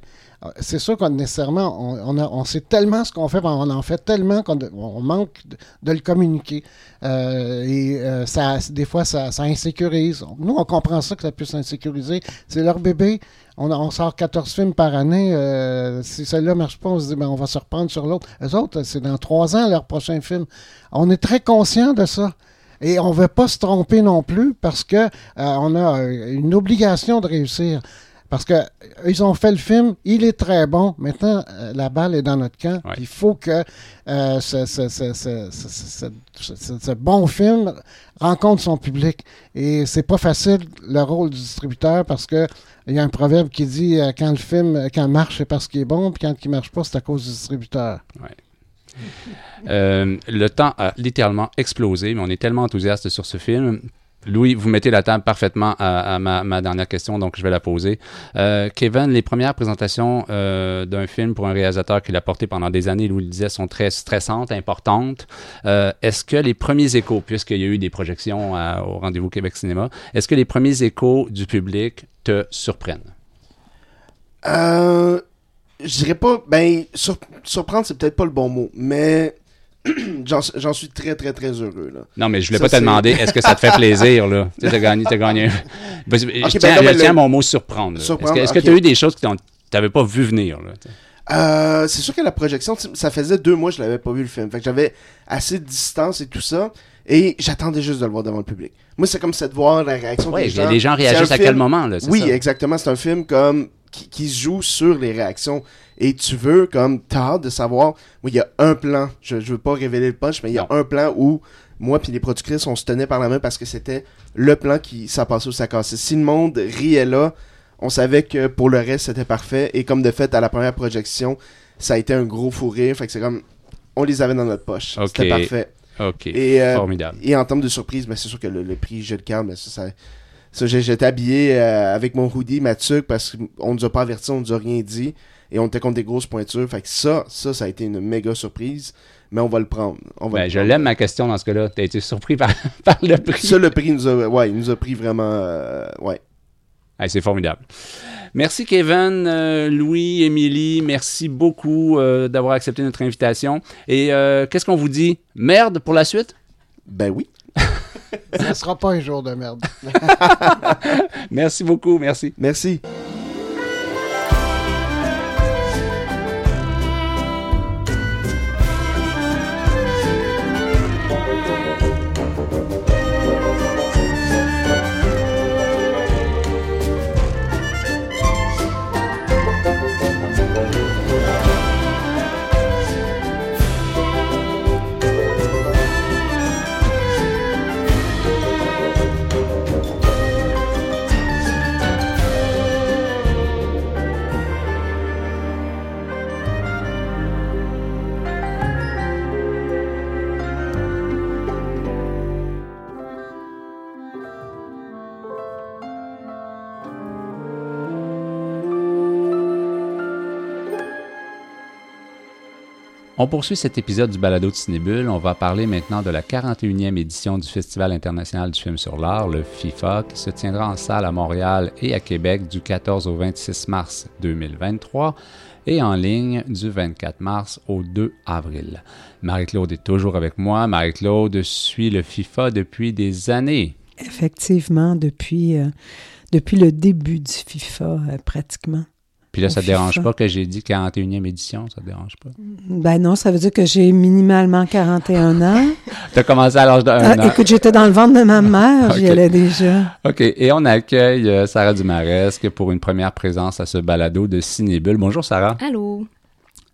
C'est sûr qu'on nécessairement, on, sait tellement ce qu'on fait, on en fait tellement qu'on on manque de, le communiquer. Euh, et euh, ça, des fois, ça, insécurise. Nous, on comprend ça que ça puisse insécuriser. C'est leur bébé. On, sort 14 films par année. Euh, si celui-là marche pas, on se dit, ben, on va se reprendre sur l'autre. Les autres, c'est dans trois ans leur prochain film. On est très conscient de ça. Et on ne veut pas se tromper non plus parce que euh, on a une obligation de réussir. Parce que euh, ils ont fait le film, il est très bon. Maintenant, euh, la balle est dans notre camp. Il faut que euh, ce, bon film rencontre son public. Et c'est pas facile le rôle du distributeur parce que il y a un proverbe qui dit euh, quand le film quand il marche, c'est parce qu'il est bon, puis quand il marche pas, c'est à cause du distributeur. Euh, le temps a littéralement explosé, mais on est tellement enthousiaste sur ce film. Louis, vous mettez la table parfaitement à, ma, dernière question, donc je vais la poser. Euh, Kevin, les premières présentations euh, d'un film pour un réalisateur qu'il a porté pendant des années, Louis le disait, sont très stressantes, importantes. Euh, est-ce que les premiers échos, puisqu'il y a eu des projections au Rendez-vous Québec Cinéma, est-ce que les premiers échos du public te surprennent? Je dirais pas, ben, sur- surprendre, c'est peut-être pas le bon mot, mais j'en suis très, très, très heureux, là. Non, mais je voulais Ça, pas te demander, est-ce que ça te fait plaisir, là? Tu sais, t'as gagné, t'as gagné. je ben tiens, non, mais je tiens le- à mon mot surprendre. Est-ce que tu as eu des choses que tu n'avais pas vu venir, là? Euh, c'est sûr que la projection, ça faisait deux mois que je l'avais pas vu le film. Fait que j'avais assez de distance et tout ça. Et j'attendais juste de le voir devant le public. Moi, c'est comme ça de voir la réaction Ouais, des gens. les gens réagissent à film- quel moment, là? Oui, ça? exactement. C'est un film comme qui, qui se joue sur les réactions. Et tu veux, comme, t'as hâte de savoir. Oui, il y a un plan. Je, je veux pas révéler le punch, mais il y a un plan où moi puis les productrices, on se tenait par la main parce que c'était le plan qui ça passait ou ça cassait. Si le monde riait là, on savait que pour le reste, c'était parfait. Et comme de fait, à la première projection, ça a été un gros fou rire. Fait que c'est comme, on les avait dans notre poche. C'était parfait. OK, Et, euh, formidable. Et en termes de surprise, ben, c'est sûr que le, le prix Jeu de cartes, ben, ça, ça, ça, j'ai- j'étais habillé euh, avec mon hoodie, ma tuque, parce qu'on nous a pas avertis, on nous a rien dit. Et on était contre des grosses pointures. Fait que ça, ça, ça a été une méga surprise. Mais on va le prendre. On va Ben, le je l'aime ma question dans ce cas-là. Tu as été surpris par, par le prix? Ça, le prix nous a, ouais, il nous a pris vraiment, euh, ouais. Hey, c'est formidable. Merci Kevin, euh, Louis, Émilie, merci beaucoup euh, d'avoir accepté notre invitation. Et euh, qu'est-ce qu'on vous dit? Merde pour la suite? Ben oui. Ça sera pas un jour de merde. Merci beaucoup, merci. Merci. On poursuit cet épisode du balado de Cinébule. On va parler maintenant de la 41e édition du Festival international du film sur l'art, le FIFA, qui se tiendra en salle à Montréal et à Québec du 14 au 26 mars 2023 et en ligne du 24 mars au 2 avril. Marie-Claude est toujours avec moi. Marie-Claude suit le FIFA depuis des années. Effectivement, depuis, euh, le début du FIFA, euh, pratiquement. Puis là, ça ne dérange FIFA. pas que j'ai dit 41e édition, ça ne dérange pas. Ben non, ça veut dire que j'ai minimalement 41 ans. Tu as commencé à l'âge d'un Ah, an. écoute, j'étais dans le ventre de ma mère, j'y allais déjà. OK. Et on accueille euh, Sarah Dumaresque pour une première présence à ce balado de Cinébule. Bonjour Sarah. Allô?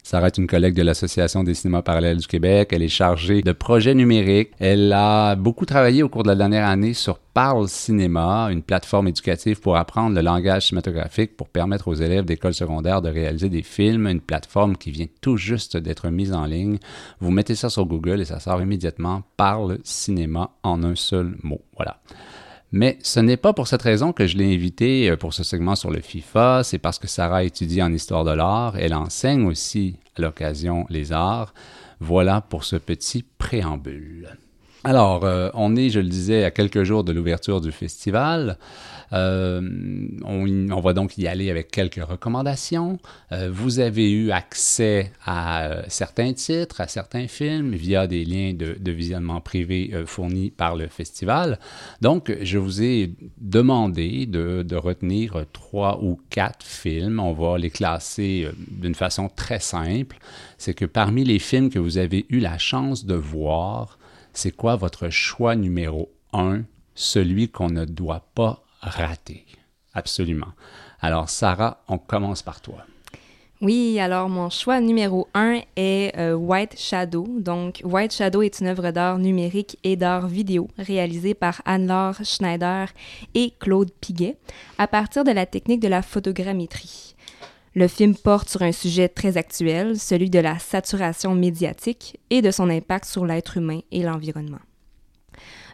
Sarah est une collègue de l'Association des cinémas parallèles du Québec. Elle est chargée de projets numériques. Elle a beaucoup travaillé au cours de la dernière année sur Parle Cinéma, une plateforme éducative pour apprendre le langage cinématographique pour permettre aux élèves d'école secondaire de réaliser des films. Une plateforme qui vient tout juste d'être mise en ligne. Vous mettez ça sur Google et ça sort immédiatement Parle Cinéma en un seul mot. Voilà. Mais ce n'est pas pour cette raison que je l'ai invitée euh, pour ce segment sur le FIFA, c'est parce que Sarah étudie en histoire de l'art, elle enseigne aussi à l'occasion les arts. Voilà pour ce petit préambule. Alors, euh, on est, je le disais, à quelques jours de l'ouverture du festival. Euh, on, va donc y aller avec quelques recommandations. Euh, vous avez eu accès à euh, certains titres, à certains films via des liens de, visionnement privé fournis par le festival. Donc, je vous ai demandé de, retenir trois ou quatre films. On va les classer d'une façon très simple. C'est que parmi les films que vous avez eu la chance de voir, c'est quoi votre choix numéro un, celui qu'on ne doit pas rater? Absolument. Alors, Sarah, on commence par toi. Oui, alors mon choix numéro un est euh, White Shadow. Donc, White Shadow est une œuvre d'art numérique et d'art vidéo réalisée par Anne-Laure Schneider et Claude Piguet à partir de la technique de la photogrammétrie. Le film porte sur un sujet très actuel, celui de la saturation médiatique et de son impact sur l'être humain et l'environnement.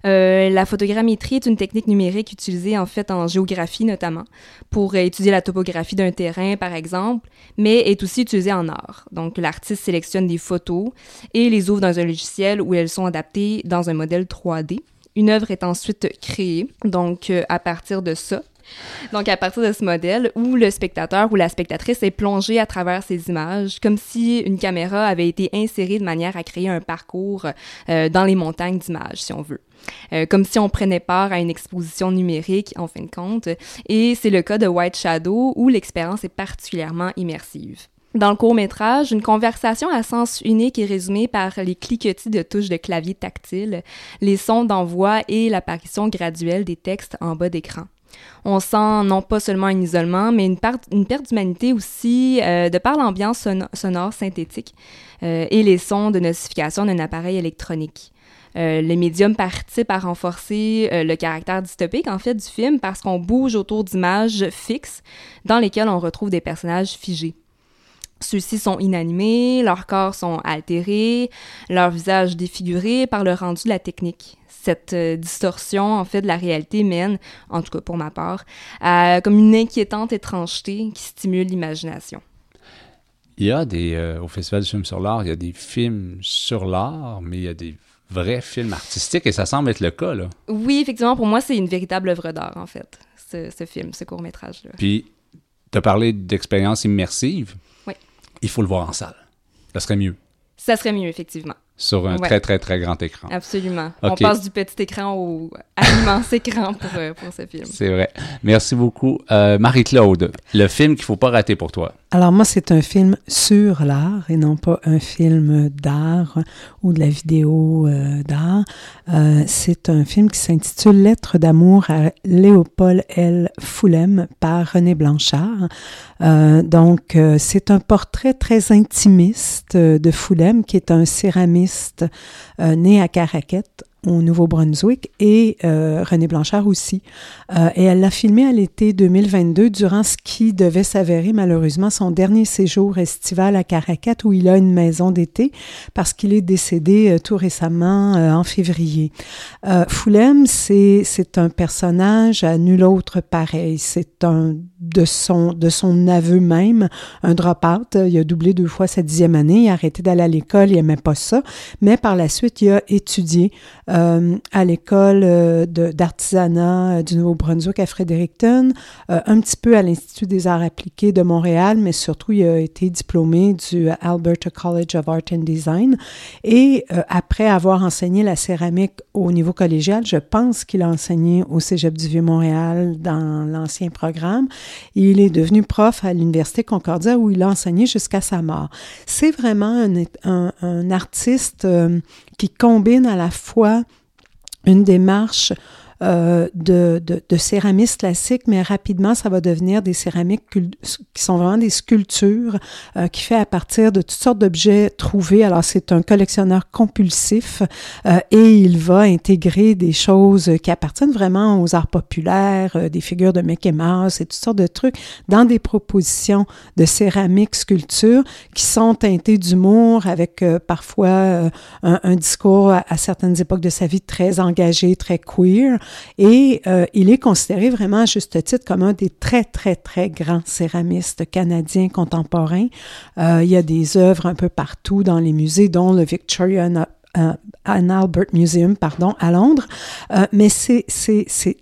Euh, la photogrammétrie est une technique numérique utilisée en fait en géographie notamment pour étudier la topographie d'un terrain par exemple, mais est aussi utilisée en art. Donc l'artiste sélectionne des photos et les ouvre dans un logiciel où elles sont adaptées dans un modèle 3D. Une œuvre est ensuite créée, donc euh, à partir de ça. Donc, à partir de ce modèle où le spectateur ou la spectatrice est plongé à travers ces images, comme si une caméra avait été insérée de manière à créer un parcours euh, dans les montagnes d'images, si on veut. Euh, comme si on prenait part à une exposition numérique, en fin de compte. Et c'est le cas de White Shadow, où l'expérience est particulièrement immersive. Dans le court métrage, une conversation à sens unique est résumée par les cliquetis de touches de clavier tactile, les sons d'envoi et l'apparition graduelle des textes en bas d'écran. On sent non pas seulement un isolement, mais une, perte d'humanité aussi euh, de par l'ambiance sonore synthétique euh, et les sons de notification d'un appareil électronique. Euh, les médiums participent à renforcer le caractère dystopique en fait du film parce qu'on bouge autour d'images fixes dans lesquelles on retrouve des personnages figés. Ceux-ci sont inanimés, leurs corps sont altérés, leurs visages défigurés par le rendu de la technique. Cette euh, distorsion, en fait, de la réalité mène, en tout cas pour ma part, à comme une inquiétante étrangeté qui stimule l'imagination. Il y a des, au Festival du film sur l'art, il y a des films sur l'art, mais il y a des vrai film artistique et ça semble être le cas, là. Oui, effectivement, pour moi, c'est une véritable œuvre d'art, en fait, ce, film, ce court-métrage-là. Puis, tu as parlé d'expérience immersive. Il faut le voir en salle. Ça serait mieux. Ça serait mieux, effectivement sur un très, très, très grand écran. Absolument. On passe du petit écran au à l'immense écran pour, euh, pour, ce film. C'est vrai. Merci beaucoup. Euh, Marie-Claude, le film qu'il ne faut pas rater pour toi. Alors moi, c'est un film sur l'art et non pas un film d'art ou de la vidéo euh, d'art. c'est un film qui s'intitule Lettre d'amour à Léopold L. Foulem par René Blanchard. donc, c'est un portrait très intimiste de Foulem, qui est un céramiste euh, né à Caraquette au Nouveau-Brunswick et euh, René Blanchard aussi. Euh, et elle l'a filmé à l'été 2022 durant ce qui devait s'avérer malheureusement son dernier séjour estival à Caracat où il a une maison d'été parce qu'il est décédé tout récemment en février. Foulem, c'est un personnage à nul autre pareil. C'est un de son, de son aveu même, un drop-out. Il a doublé deux fois sa dixième année, il a arrêté d'aller à l'école, il n'aimait pas ça, mais par la suite, il a étudié euh, à l'école euh, d'artisanat euh, du Nouveau-Brunswick à Fredericton, un petit peu à l'Institut des arts appliqués de Montréal, mais surtout, il a été diplômé du Alberta College of Art and Design. Et après avoir enseigné la céramique au niveau collégial, je pense qu'il a enseigné au Cégep du Vieux-Montréal dans l'ancien programme. Il est devenu prof à l'Université Concordia où il a enseigné jusqu'à sa mort. C'est vraiment un, artiste euh, qui combine à la fois une démarche euh, de, de, de, céramistes classiques, mais rapidement, ça va devenir des céramiques qui sont vraiment des sculptures euh, qui fait à partir de toutes sortes d'objets trouvés. Alors, c'est un collectionneur compulsif euh, et il va intégrer des choses qui appartiennent vraiment aux arts populaires, euh, des figures de Mickey Mouse et toutes sortes de trucs dans des propositions de céramique sculpture qui sont teintées d'humour avec euh, parfois un, un, discours à certaines époques de sa vie très engagé, très queer. Et euh, il est considéré vraiment à juste titre comme un des très, très, très grands céramistes canadiens contemporains. Euh, il y a des œuvres un peu partout dans les musées, dont le Victoria euh, Anne Albert Museum, pardon, à Londres. Euh, mais c'est,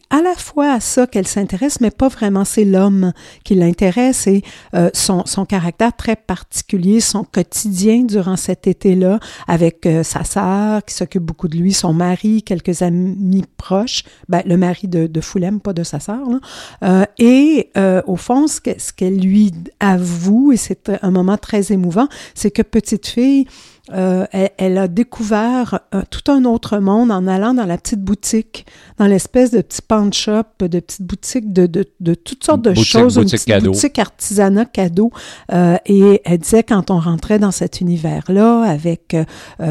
à la fois à ça qu'elle s'intéresse, mais pas vraiment. C'est l'homme qui l'intéresse et euh, son, son caractère très particulier, son quotidien durant cet été-là, avec euh, sa sœur qui s'occupe beaucoup de lui, son mari, quelques amis proches, ben, le mari de, de Foulem, pas de sa sœur. Là. et au fond, ce qu'elle lui avoue, et c'est un moment très émouvant, c'est que petite fille, euh, elle, a découvert euh, tout un autre monde en allant dans la petite boutique, dans l'espèce de petit pawn shop, de petites boutiques de, de, de toutes sortes de choses, boutique une petite boutique artisanat cadeau. Euh, et elle disait quand on rentrait dans cet univers-là avec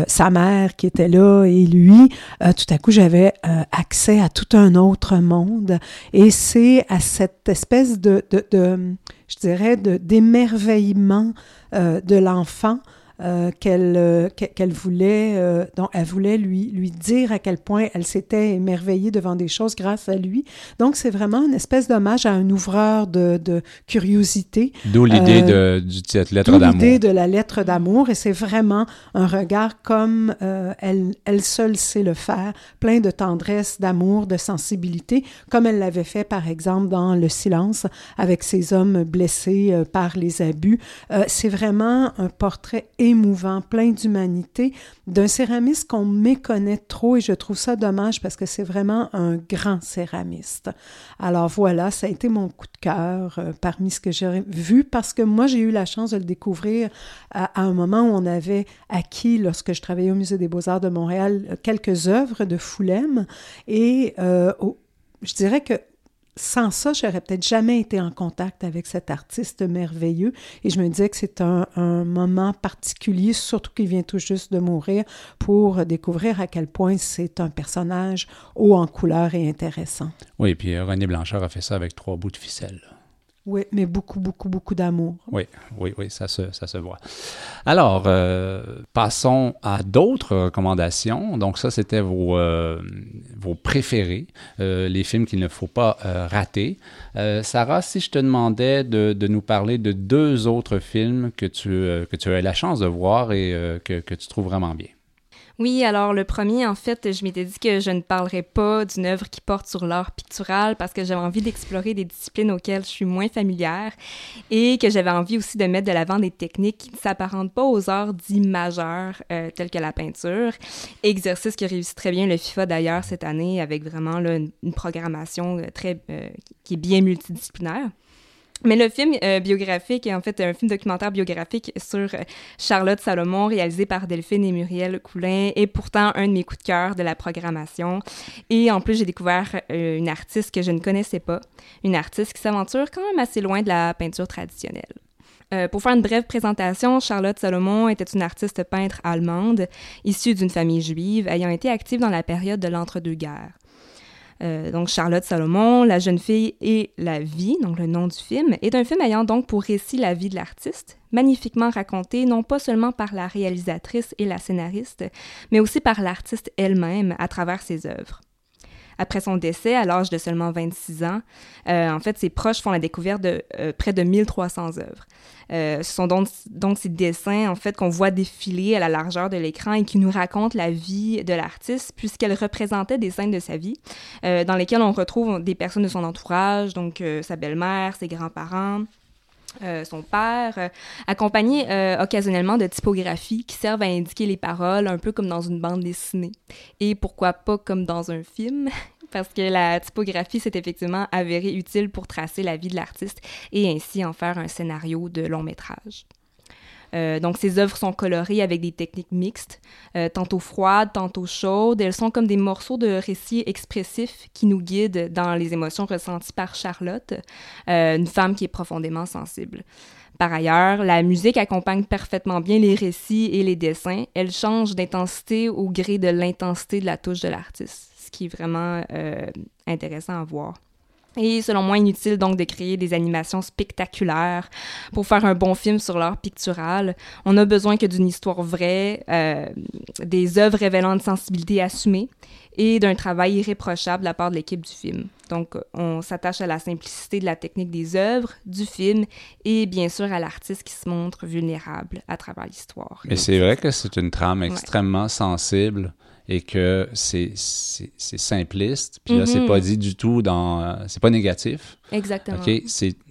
sa mère qui était là et lui, tout à coup j'avais accès à tout un autre monde. Et c'est à cette espèce de, de, de je dirais, d'émerveillement de l'enfant euh, qu'elle euh, qu'elle voulait, euh, donc elle voulait lui, lui dire à quel point elle s'était émerveillée devant des choses grâce à lui. Donc, c'est vraiment une espèce d'hommage à un ouvreur de, de curiosité. D'où l'idée de, du titre Lettre d'amour. l'idée de la lettre d'amour, et c'est vraiment un regard comme elle, elle seule sait le faire, plein de tendresse, d'amour, de sensibilité, comme elle l'avait fait, par exemple, dans Le silence, avec ces hommes blessés par les abus. c'est vraiment un portrait émouvant, plein d'humanité, d'un céramiste qu'on méconnaît trop et je trouve ça dommage parce que c'est vraiment un grand céramiste. Alors voilà, ça a été mon coup de cœur euh, parmi ce que j'ai vu parce que moi j'ai eu la chance de le découvrir à, un moment où on avait acquis, lorsque je travaillais au Musée des beaux-arts de Montréal, quelques œuvres de Foulem et euh, je dirais que sans ça, j'aurais peut-être jamais été en contact avec cet artiste merveilleux. Et je me disais que c'est un, moment particulier, surtout qu'il vient tout juste de mourir, pour découvrir à quel point c'est un personnage haut en couleur et intéressant. Oui, puis René Blanchard a fait ça avec trois bouts de ficelle. Oui, mais beaucoup, beaucoup, beaucoup d'amour. Oui, oui, oui, ça se, ça se voit. Alors, euh, passons à d'autres recommandations. Donc, ça, c'était vos, euh, vos préférés, euh, les films qu'il ne faut pas rater. Sarah, si je te demandais de, nous parler de deux autres films que tu, que tu as eu la chance de voir et que, que tu trouves vraiment bien. Oui, alors le premier, en fait, je m'étais dit que je ne parlerais pas d'une œuvre qui porte sur l'art pictural parce que j'avais envie d'explorer des disciplines auxquelles je suis moins familière et que j'avais envie aussi de mettre de l'avant des techniques qui ne s'apparentent pas aux arts dits majeurs euh, tels que la peinture. Exercice qui réussit très bien le FIFA d'ailleurs cette année avec vraiment une, programmation euh, très, euh, qui est bien multidisciplinaire. Mais le film euh, biographique est en fait un film documentaire biographique sur euh, Charlotte Salomon, réalisé par Delphine et Muriel Coulin, est pourtant un de mes coups de cœur de la programmation. Et en plus, j'ai découvert euh, une artiste que je ne connaissais pas, une artiste qui s'aventure quand même assez loin de la peinture traditionnelle. pour faire une brève présentation, Charlotte Salomon était une artiste peintre allemande, issue d'une famille juive, ayant été active dans la période de l'entre-deux-guerres. Euh, donc Charlotte Salomon, La jeune fille et la vie, donc le nom du film, est un film ayant donc pour récit la vie de l'artiste, magnifiquement raconté non pas seulement par la réalisatrice et la scénariste, mais aussi par l'artiste elle-même à travers ses œuvres. Après son décès, à l'âge de seulement 26 ans, euh, en fait, ses proches font la découverte de euh, près de 1300 œuvres. Euh, ce sont donc, donc, ces dessins, en fait, qu'on voit défiler à la largeur de l'écran et qui nous racontent la vie de l'artiste, puisqu'elle représentait des scènes de sa vie, dans lesquelles on retrouve des personnes de son entourage, donc sa belle-mère, ses grands-parents, euh, son père, euh, accompagné euh, occasionnellement de typographies qui servent à indiquer les paroles, un peu comme dans une bande dessinée. Et pourquoi pas comme dans un film, parce que la typographie s'est effectivement avérée utile pour tracer la vie de l'artiste et ainsi en faire un scénario de long métrage. Euh, donc, ces œuvres sont colorées avec des techniques mixtes, euh, tantôt froides, tantôt chaudes. Elles sont comme des morceaux de récits expressifs qui nous guident dans les émotions ressenties par Charlotte, euh, une femme qui est profondément sensible. Par ailleurs, la musique accompagne parfaitement bien les récits et les dessins. Elle change d'intensité au gré de l'intensité de la touche de l'artiste, ce qui est vraiment intéressant à voir. Et selon moi, inutile donc de créer des animations spectaculaires pour faire un bon film sur l'art pictural. On a besoin que d'une histoire vraie, euh, des œuvres révélant une sensibilité assumée et d'un travail irréprochable de la part de l'équipe du film. Donc, on s'attache à la simplicité de la technique des œuvres, du film et bien sûr à l'artiste qui se montre vulnérable à travers l'histoire. Mais c'est vrai que c'est une trame extrêmement sensible et que c'est simpliste. Puis là, c'est pas mhm. dit du tout dans. c'est pas négatif. Exactement. OK?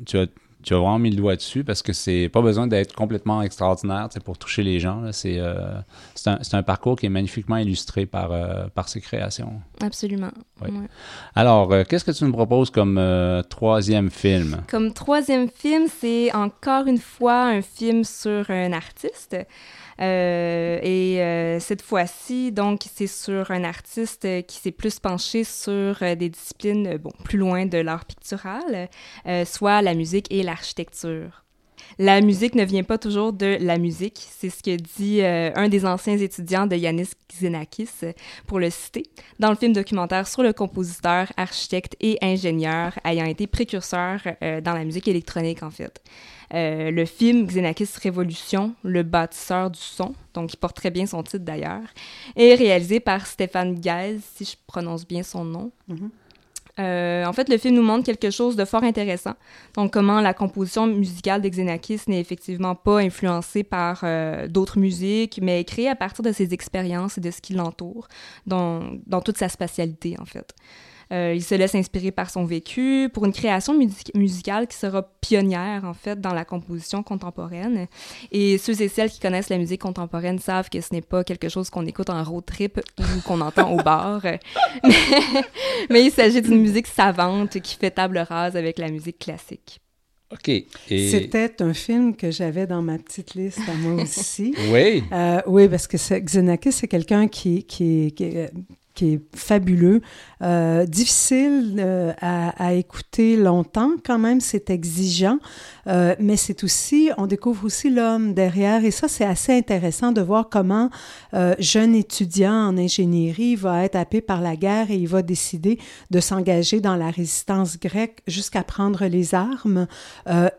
Tu as, tu as vraiment mis le doigt dessus parce que c'est pas besoin d'être complètement extraordinaire pour toucher les gens. C'est euh, un, un, parcours qui est magnifiquement illustré par, euh, par ses créations. Absolument. Ouais. Alors, euh, qu'est-ce que tu nous proposes comme troisième film? Comme troisième film, c'est encore une fois un film sur un artiste. Euh, et euh, cette fois-ci, donc, c'est sur un artiste qui s'est plus penché sur euh, des disciplines bon, plus loin de l'art pictural, soit la musique et l'architecture. La musique ne vient pas toujours de la musique, c'est ce que dit un des anciens étudiants de Yanis Xenakis, pour le citer, dans le film documentaire sur le compositeur, architecte et ingénieur ayant été précurseur dans la musique électronique en fait. Euh, le film Xenakis Révolution, le bâtisseur du son, donc il porte très bien son titre d'ailleurs, est réalisé par Stéphane Gaze, si je prononce bien son nom. Mm-hmm. Euh, en fait, le film nous montre quelque chose de fort intéressant. Donc, comment la composition musicale de Xenakis n'est effectivement pas influencée par euh, d'autres musiques, mais créée à partir de ses expériences et de ce qui l'entoure, dans, dans toute sa spatialité, en fait. Euh, il se laisse inspirer par son vécu pour une création musicale qui sera pionnière, en fait, dans la composition contemporaine. Et ceux et celles qui connaissent la musique contemporaine savent que ce n'est pas quelque chose qu'on écoute en road trip ou qu'on entend au bar. Mais, mais il s'agit d'une musique savante qui fait table rase avec la musique classique. OK. Et... C'était un film que j'avais dans ma petite liste à moi aussi. oui. Euh, oui, parce que Xenakis, c'est quelqu'un qui, qui, qui, qui est fabuleux, euh, difficile euh, à, à, écouter longtemps quand même, c'est exigeant, euh, mais c'est aussi, on découvre aussi l'homme derrière, et ça c'est assez intéressant de voir comment jeune étudiant en ingénierie va être happé par la guerre et il va décider de s'engager dans la résistance grecque jusqu'à prendre les armes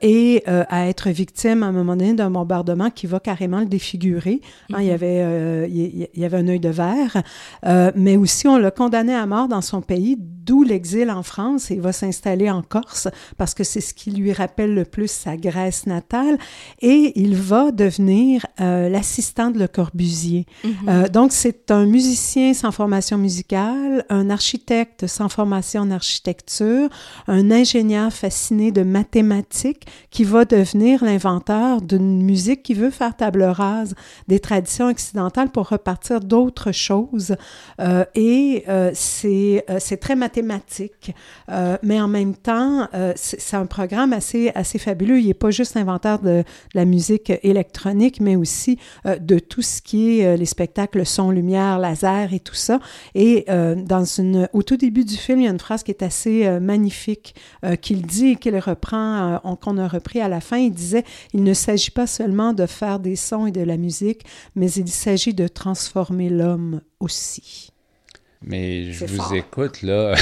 et à être victime à un moment donné d'un bombardement qui va carrément le défigurer. Hein, il, y avait, il, y avait un œil de verre, mais aussi si on l'a condamné à mort dans son pays, d'où l'exil en France, et il va s'installer en Corse parce que c'est ce qui lui rappelle le plus sa Grèce natale, et il va devenir euh, l'assistant de Le Corbusier. Mhm. euh, donc, c'est un musicien sans formation musicale, un architecte sans formation en architecture, un ingénieur fasciné de mathématiques qui va devenir l'inventeur d'une musique qui veut faire table rase des traditions occidentales pour repartir d'autres choses. Euh, et c'est très mathématique, euh, mais en même temps, euh, c'est un programme assez, assez fabuleux. Il n'est pas juste inventeur de, de, la musique électronique, mais aussi euh, de tout ce qui est les spectacles son, lumière, laser et tout ça. Et dans une, au tout début du film, il y a une phrase qui est assez magnifique qu'il dit et qu'il reprend, qu'on a repris à la fin. Il disait, il ne s'agit pas seulement de faire des sons et de la musique, mais il s'agit de transformer l'homme aussi. Mais je vous fort. écoute, là,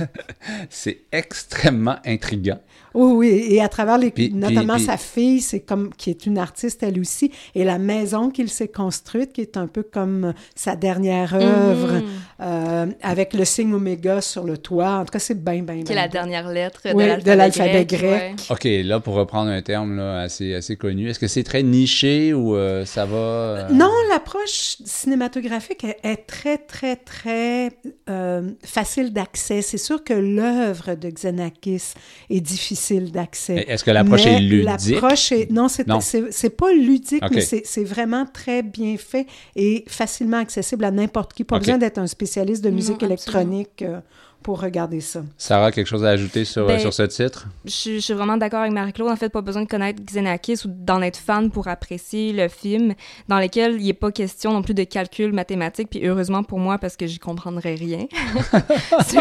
c'est extrêmement intriguant. Oui, oui, et à travers les, puis, notamment puis, sa fille, c'est comme qui est une artiste elle aussi, et la maison qu'il s'est construite, qui est un peu comme sa dernière œuvre, mm -hmm. euh, avec le signe oméga sur le toit. En tout cas, c'est bien, bien. Qui est la dernière lettre oui, de l'alphabet grec. grec. Ouais. Ok, là pour reprendre un terme là, assez assez connu, est-ce que c'est très niché ou euh, ça va euh... Non, l'approche cinématographique est, est, très très très euh, facile d'accès. C'est sûr que l'œuvre de Xenakis est difficile d'accès. Est-ce que l'approche est ludique? L'approche est... Non, c'est pas ludique, okay. mais c'est vraiment très bien fait et facilement accessible à n'importe qui. Pas okay. besoin d'être un spécialiste de musique non, électronique euh, pour regarder ça. Sarah, quelque chose à ajouter sur, ben, sur ce titre? Je, je suis vraiment d'accord avec Marie-Claude. En fait, pas besoin de connaître Xenakis ou d'en être fan pour apprécier le film, dans lequel il n'est pas question non plus de calcul mathématique, puis heureusement pour moi, parce que j'y comprendrais rien. ceux,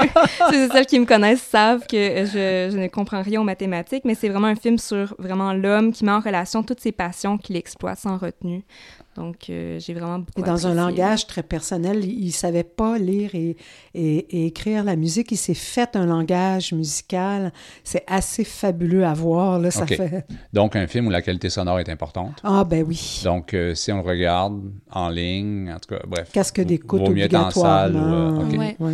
ceux et celles qui me connaissent savent que je, je ne comprends rien aux mathématiques, mais c'est vraiment un film sur vraiment l'homme qui met en relation toutes ses passions qu'il exploite sans retenue. Donc, euh, j'ai vraiment beaucoup Et dans apprécié. un langage très personnel, il ne savait pas lire et, et, et, écrire la musique. Il s'est fait un langage musical. C'est assez fabuleux à voir. Là, ça okay. fait... Donc, un film où la qualité sonore est importante. Ah, ben oui. Donc, euh, si on le regarde en ligne, en tout cas, bref. Casque d'écoute Vaut mieux être en salle. Ou, euh, okay. ouais. Ouais.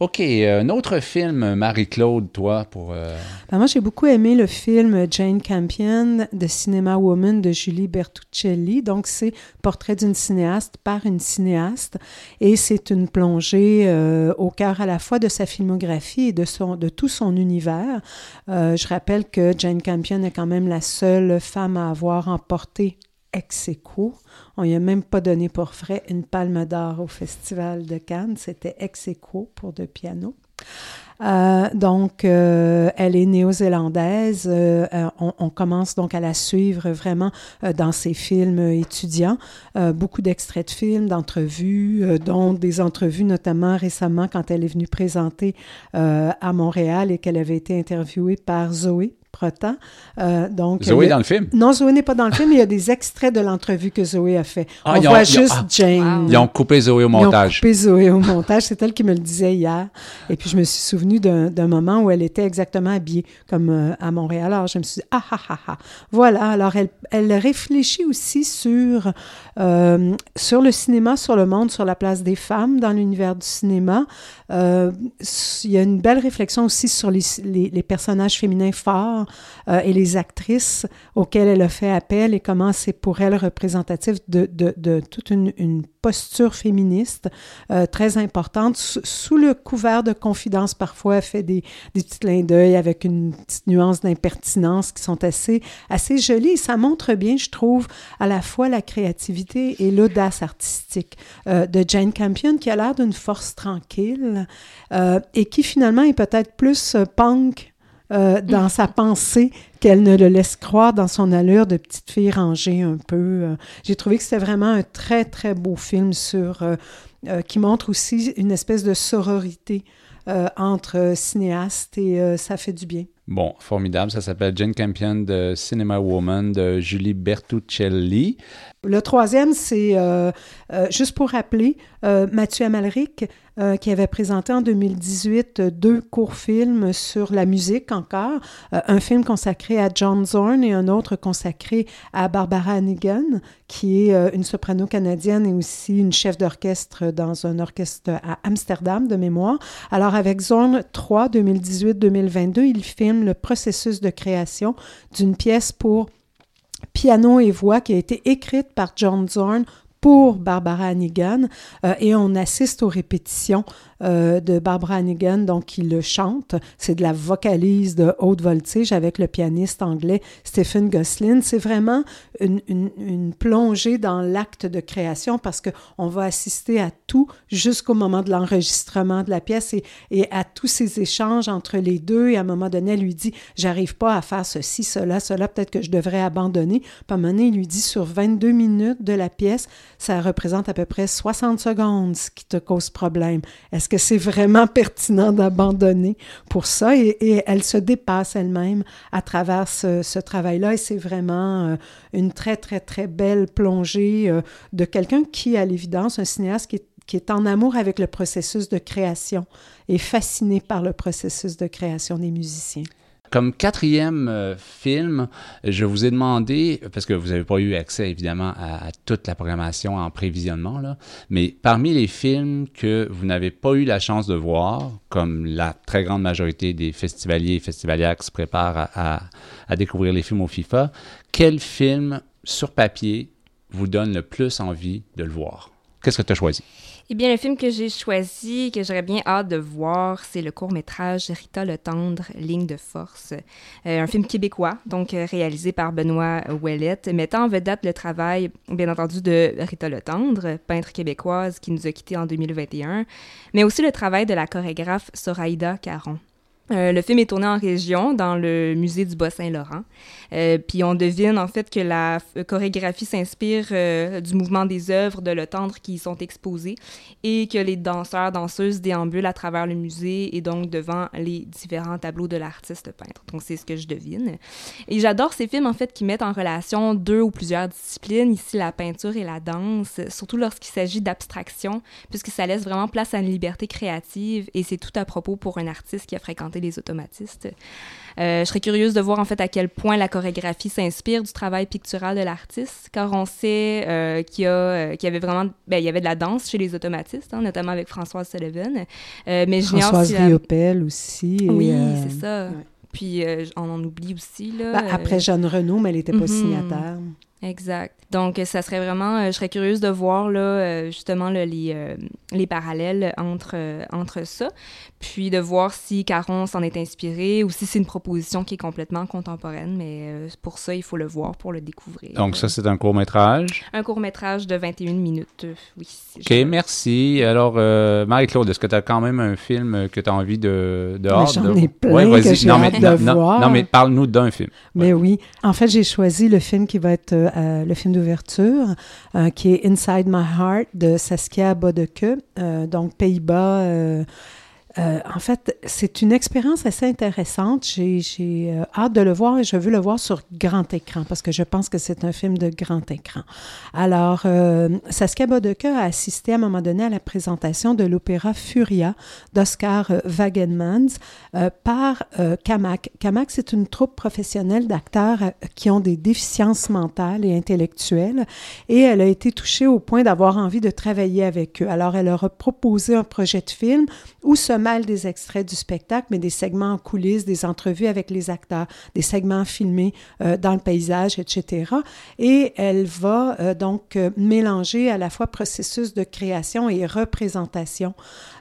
OK, un autre film, Marie-Claude, toi, pour... euh, Ben, moi, j'ai beaucoup aimé le film Jane Campion de Cinema Woman de Julie Bertuccelli. Donc, c'est Portrait d'une cinéaste par une cinéaste. Et c'est une plongée euh, au cœur à la fois de sa filmographie et de, son, de tout son univers. Euh, je rappelle que Jane Campion est quand même la seule femme à avoir emporté ex aequo. On n'y a même pas donné pour frais une palme d'or au Festival de Cannes. C'était ex aequo pour deux pianos. Euh, donc, euh, elle est néo-zélandaise. Euh, on, on commence donc à la suivre vraiment dans ses films étudiants. Beaucoup d'extraits de films, d'entrevues, dont des entrevues notamment récemment quand elle est venue présenter à Montréal et qu'elle avait été interviewée par Zoé Protan. Euh, donc, Zoé elle- dans le film? Non, Zoé n'est pas dans le film, mais il y a des extraits de l'entrevue que Zoé a fait. Ah, on ont- voit ils ont- juste ah. Jane. Ils ont coupé Zoé au Ils ont montage. coupé Zoé au montage. C'est elle qui me le disait hier. Et puis, je me suis souvenu d'un d'un moment où elle était exactement habillée comme euh, à Montréal. Alors, je me suis dit, ah, ah, ah, ah. Voilà. Alors, elle, elle réfléchit aussi sur, euh, sur le cinéma, sur le monde, sur la place des femmes dans l'univers du cinéma. Euh, il y a une belle réflexion aussi sur les, les, les personnages féminins forts euh, et les actrices auxquelles elle a fait appel et comment c'est pour elle représentatif de, toute une, posture féministe euh, très importante. Sous, le couvert de confidence, parfois, fait des, des petits clins d'œil avec une petite nuance d'impertinence qui sont assez, assez jolies. Ça montre bien, je trouve, à la fois la créativité et l'audace artistique euh, de Jane Campion, qui a l'air d'une force tranquille et qui finalement est peut-être plus punk euh, dans sa pensée qu'elle ne le laisse croire dans son allure de petite fille rangée un peu. Euh, J'ai trouvé que c'était vraiment un très, très beau film sur, euh, qui montre aussi une espèce de sororité entre cinéastes et ça fait du bien. Bon, formidable. Ça s'appelle Jane Campion de Cinema Woman de Julie Bertuccelli. Le troisième, c'est, euh, euh, juste pour rappeler, euh, Mathieu Amalric, euh, qui avait présenté en 2018 euh, deux courts-films sur la musique encore, un film consacré à John Zorn et un autre consacré à Barbara Hannigan, qui est une soprano canadienne et aussi une chef d'orchestre dans un orchestre à Amsterdam de mémoire. Alors avec Zorn 3, 2018-2022, il filme le processus de création d'une pièce pour piano et voix qui a été écrite par John Zorn pour Barbara Hannigan euh, et on assiste aux répétitions euh, de Barbara Hannigan, donc qui le chante. C'est de la vocalise de haute voltige avec le pianiste anglais Stephen Goslin. C'est vraiment une, plongée dans l'acte de création parce qu'on va assister à tout jusqu'au moment de l'enregistrement de la pièce et, à tous ces échanges entre les deux. Et à un moment donné, elle lui dit J'arrive pas à faire ceci, cela, cela, peut-être que je devrais abandonner. Puis un moment il lui dit Sur 22 minutes de la pièce, ça représente à peu près 60 secondes ce qui te cause problème. Que c'est vraiment pertinent d'abandonner pour ça? Et, elle se dépasse elle-même à travers ce, travail-là et c'est vraiment euh, une très, très, très belle plongée euh, de quelqu'un qui, à l'évidence, un cinéaste qui est en amour avec le processus de création et fasciné par le processus de création des musiciens. Comme quatrième euh, film, je vous ai demandé, parce que vous n'avez pas eu accès évidemment à, toute la programmation en prévisionnement, là, mais parmi les films que vous n'avez pas eu la chance de voir, comme la très grande majorité des festivaliers et festivalières qui se préparent à, à découvrir les films au FIFA, quel film sur papier vous donne le plus envie de le voir? Qu'est-ce que tu as choisi? Eh bien, le film que j'ai choisi, que j'aurais bien hâte de voir, c'est le court-métrage Rita le Tendre, Ligne de force. Euh, un film québécois, donc euh, réalisé par Benoît Ouellette, mettant en vedette le travail, bien entendu, de Rita le Tendre, peintre québécoise qui nous a quittés en 2021, mais aussi le travail de la chorégraphe Soraïda Caron. Euh, le film est tourné en région, dans le musée du Bas-Saint-Laurent. Euh, puis on devine en fait que la chorégraphie s'inspire euh, du mouvement des œuvres de Le Tendre qui y sont exposées et que les danseurs, danseuses déambulent à travers le musée et donc devant les différents tableaux de l'artiste peintre. Donc c'est ce que je devine. Et j'adore ces films en fait qui mettent en relation deux ou plusieurs disciplines, ici la peinture et la danse, surtout lorsqu'il s'agit d'abstraction, puisque ça laisse vraiment place à une liberté créative et c'est tout à propos pour un artiste qui a fréquenté les automatistes. Euh, je serais curieuse de voir en fait à quel point la chorégraphie s'inspire du travail pictural de l'artiste, car on sait euh, qu'il y, euh, y, avait vraiment, ben, il y avait de la danse chez les automatistes, hein, notamment avec Françoise Sullivan. mais Françoise Riopel aussi. oui, c'est ça. Puis on en oublie aussi là. Ben, après Jeanne Renaud, mais elle n'était pas mhm. signataire. Exact. Donc, ça serait vraiment, euh, je serais curieuse de voir là, euh, justement les, euh, les parallèles entre, entre ça, puis de voir si Caron s'en est inspiré ou si c'est une proposition qui est complètement contemporaine, mais pour ça, il faut le voir pour le découvrir. Donc, ça, c'est un court-métrage? Un court-métrage de 21 minutes, oui. OK, merci. Alors, Marie-Claude, est-ce que tu as quand même un film que tu as envie de, de J'en ai plein que j'ai de non, voir. Non, mais parle-nous d'un film. Mais oui. En fait, j'ai choisi le film qui va être euh, le film d'ouverture, euh, qui est Inside My Heart de Saskia Bodeke, euh, donc Pays-Bas euh, en fait, c'est une expérience assez intéressante. J'ai euh, hâte de le voir et je veux le voir sur grand écran parce que je pense que c'est un film de grand écran. Alors, euh, Saskia Bodeke a assisté à un moment donné à la présentation de l'opéra Furia d'Oscar Wagenmans par Kamak. Kamak, c'est une troupe professionnelle d'acteurs qui ont des déficiences mentales et intellectuelles et elle a été touchée au point d'avoir envie de travailler avec eux. Alors, elle leur a proposé un projet de film où se des extraits du spectacle, mais des segments en coulisses, des entrevues avec les acteurs, des segments filmés euh, dans le paysage, etc. Et elle va euh, donc euh, mélanger à la fois processus de création et représentation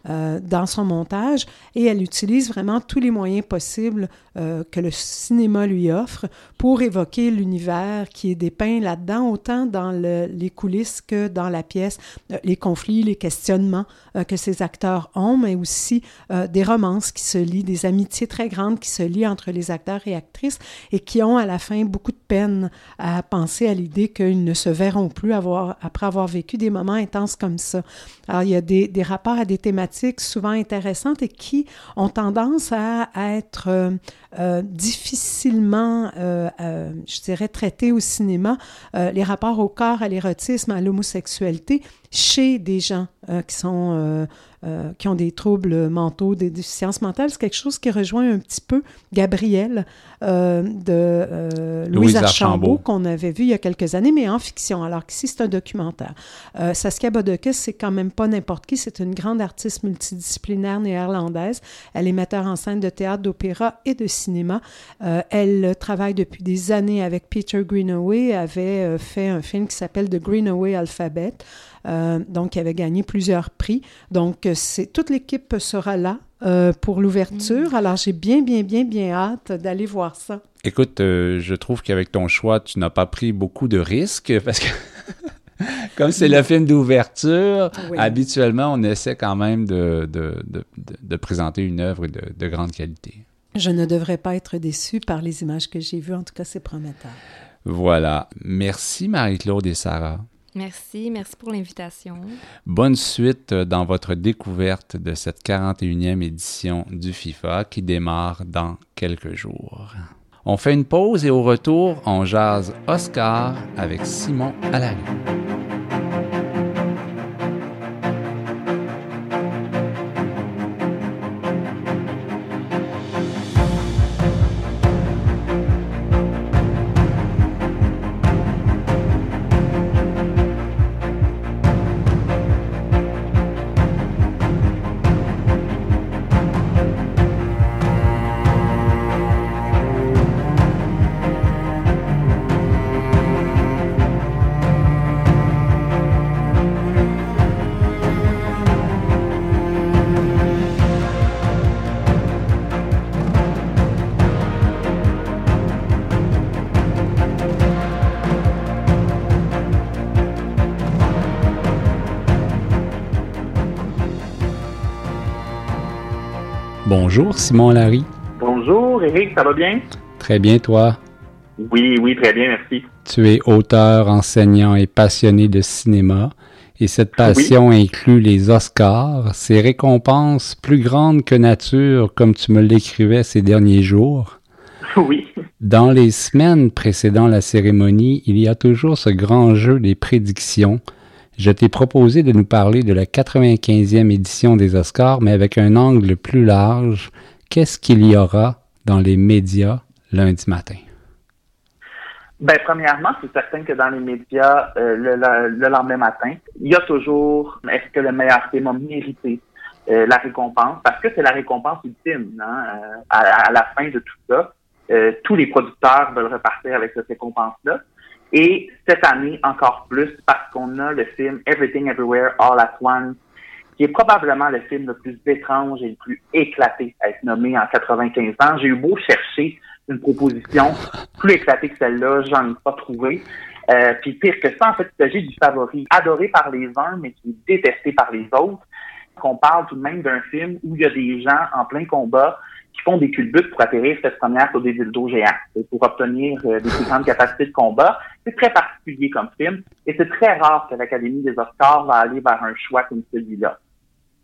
dans son montage, et elle utilise vraiment tous les moyens possibles que le cinéma lui offre pour évoquer l'univers qui est dépeint là-dedans, autant dans les coulisses que dans la pièce, les conflits, les questionnements que ces acteurs ont, mais aussi euh, des romances qui se lient, des amitiés très grandes qui se lient entre les acteurs et actrices et qui ont à la fin beaucoup de peine à penser à l'idée qu'ils ne se verront plus avoir, après avoir vécu des moments intenses comme ça. Alors, il y a des, rapports à des thématiques souvent intéressantes et qui ont tendance à, être euh, euh, difficilement, je dirais, traités au cinéma. les rapports au corps, à l'érotisme, à l'homosexualité chez des gens qui sont euh, qui ont des troubles mentaux, des déficiences mentales. C'est quelque chose qui rejoint un petit peu Gabriel euh, de euh, Louise, Archambault, qu'on avait vu il y a quelques années, mais en fiction, alors qu'ici, c'est un documentaire. Saskia Bodekes, c'est quand même pas n'importe qui, c'est une grande artiste multidisciplinaire néerlandaise. Elle est metteur en scène de théâtre, d'opéra et de cinéma. elle travaille depuis des années avec Peter Greenaway, avait fait un film qui s'appelle The Greenaway Alphabet. Euh, donc, il avait gagné plusieurs prix. Donc, c'est toute l'équipe sera là euh, pour l'ouverture. Alors, j'ai bien, bien, bien, bien hâte d'aller voir ça. Écoute, euh, je trouve qu'avec ton choix, tu n'as pas pris beaucoup de risques parce que. Comme c'est le film d'ouverture, habituellement, on essaie quand même de, de, de, de présenter une œuvre de, grande qualité. Je ne devrais pas être déçu par les images que j'ai vues. En tout cas, c'est prometteur. Voilà. Merci, Marie-Claude et Sarah. Merci, merci pour l'invitation. Bonne suite dans votre découverte de cette 41e édition du FIFA qui démarre dans quelques jours. On fait une pause et au retour, on jase Oscar avec Simon Alary. Bonjour Simon Larry. Bonjour Eric, ça va bien? Très bien, toi? Oui, oui, très bien, merci. Tu es auteur, enseignant et passionné de cinéma. Et cette passion inclut les Oscars, ces récompenses plus grandes que nature, comme tu me l'écrivais ces derniers jours. Oui. Dans les semaines précédant la cérémonie, il y a toujours ce grand jeu des prédictions je t'ai proposé de nous parler de la 95e édition des Oscars, mais avec un angle plus large. qu'est-ce qu'il y aura dans les médias lundi matin? Ben, premièrement, c'est certain que dans les médias, euh, le, le, lendemain matin, il y a toujours est-ce que le meilleur film a mérité euh, la récompense, parce que c'est la récompense ultime. Hein, euh, à, la fin de tout ça, tous les producteurs veulent repartir avec cette récompense-là. Et cette année, encore plus, parce qu'on a le film Everything Everywhere All at Once, qui est probablement le film le plus étrange et le plus éclaté à être nommé en 95 ans. J'ai eu beau chercher une proposition plus éclatée que celle-là, j'en ai pas trouvé. Euh, puis pire que ça, en fait, il s'agit du favori, adoré par les uns, mais qui est détesté par les autres. Qu'on parle tout de même d'un film où il y a des gens en plein combat qui font des culbutes pour atterrir cette première sur des dildos géants, pour obtenir euh, des plus grandes capacités de combat. C'est très particulier comme film, et c'est très rare que l'Académie des Oscars va aller vers un choix comme celui-là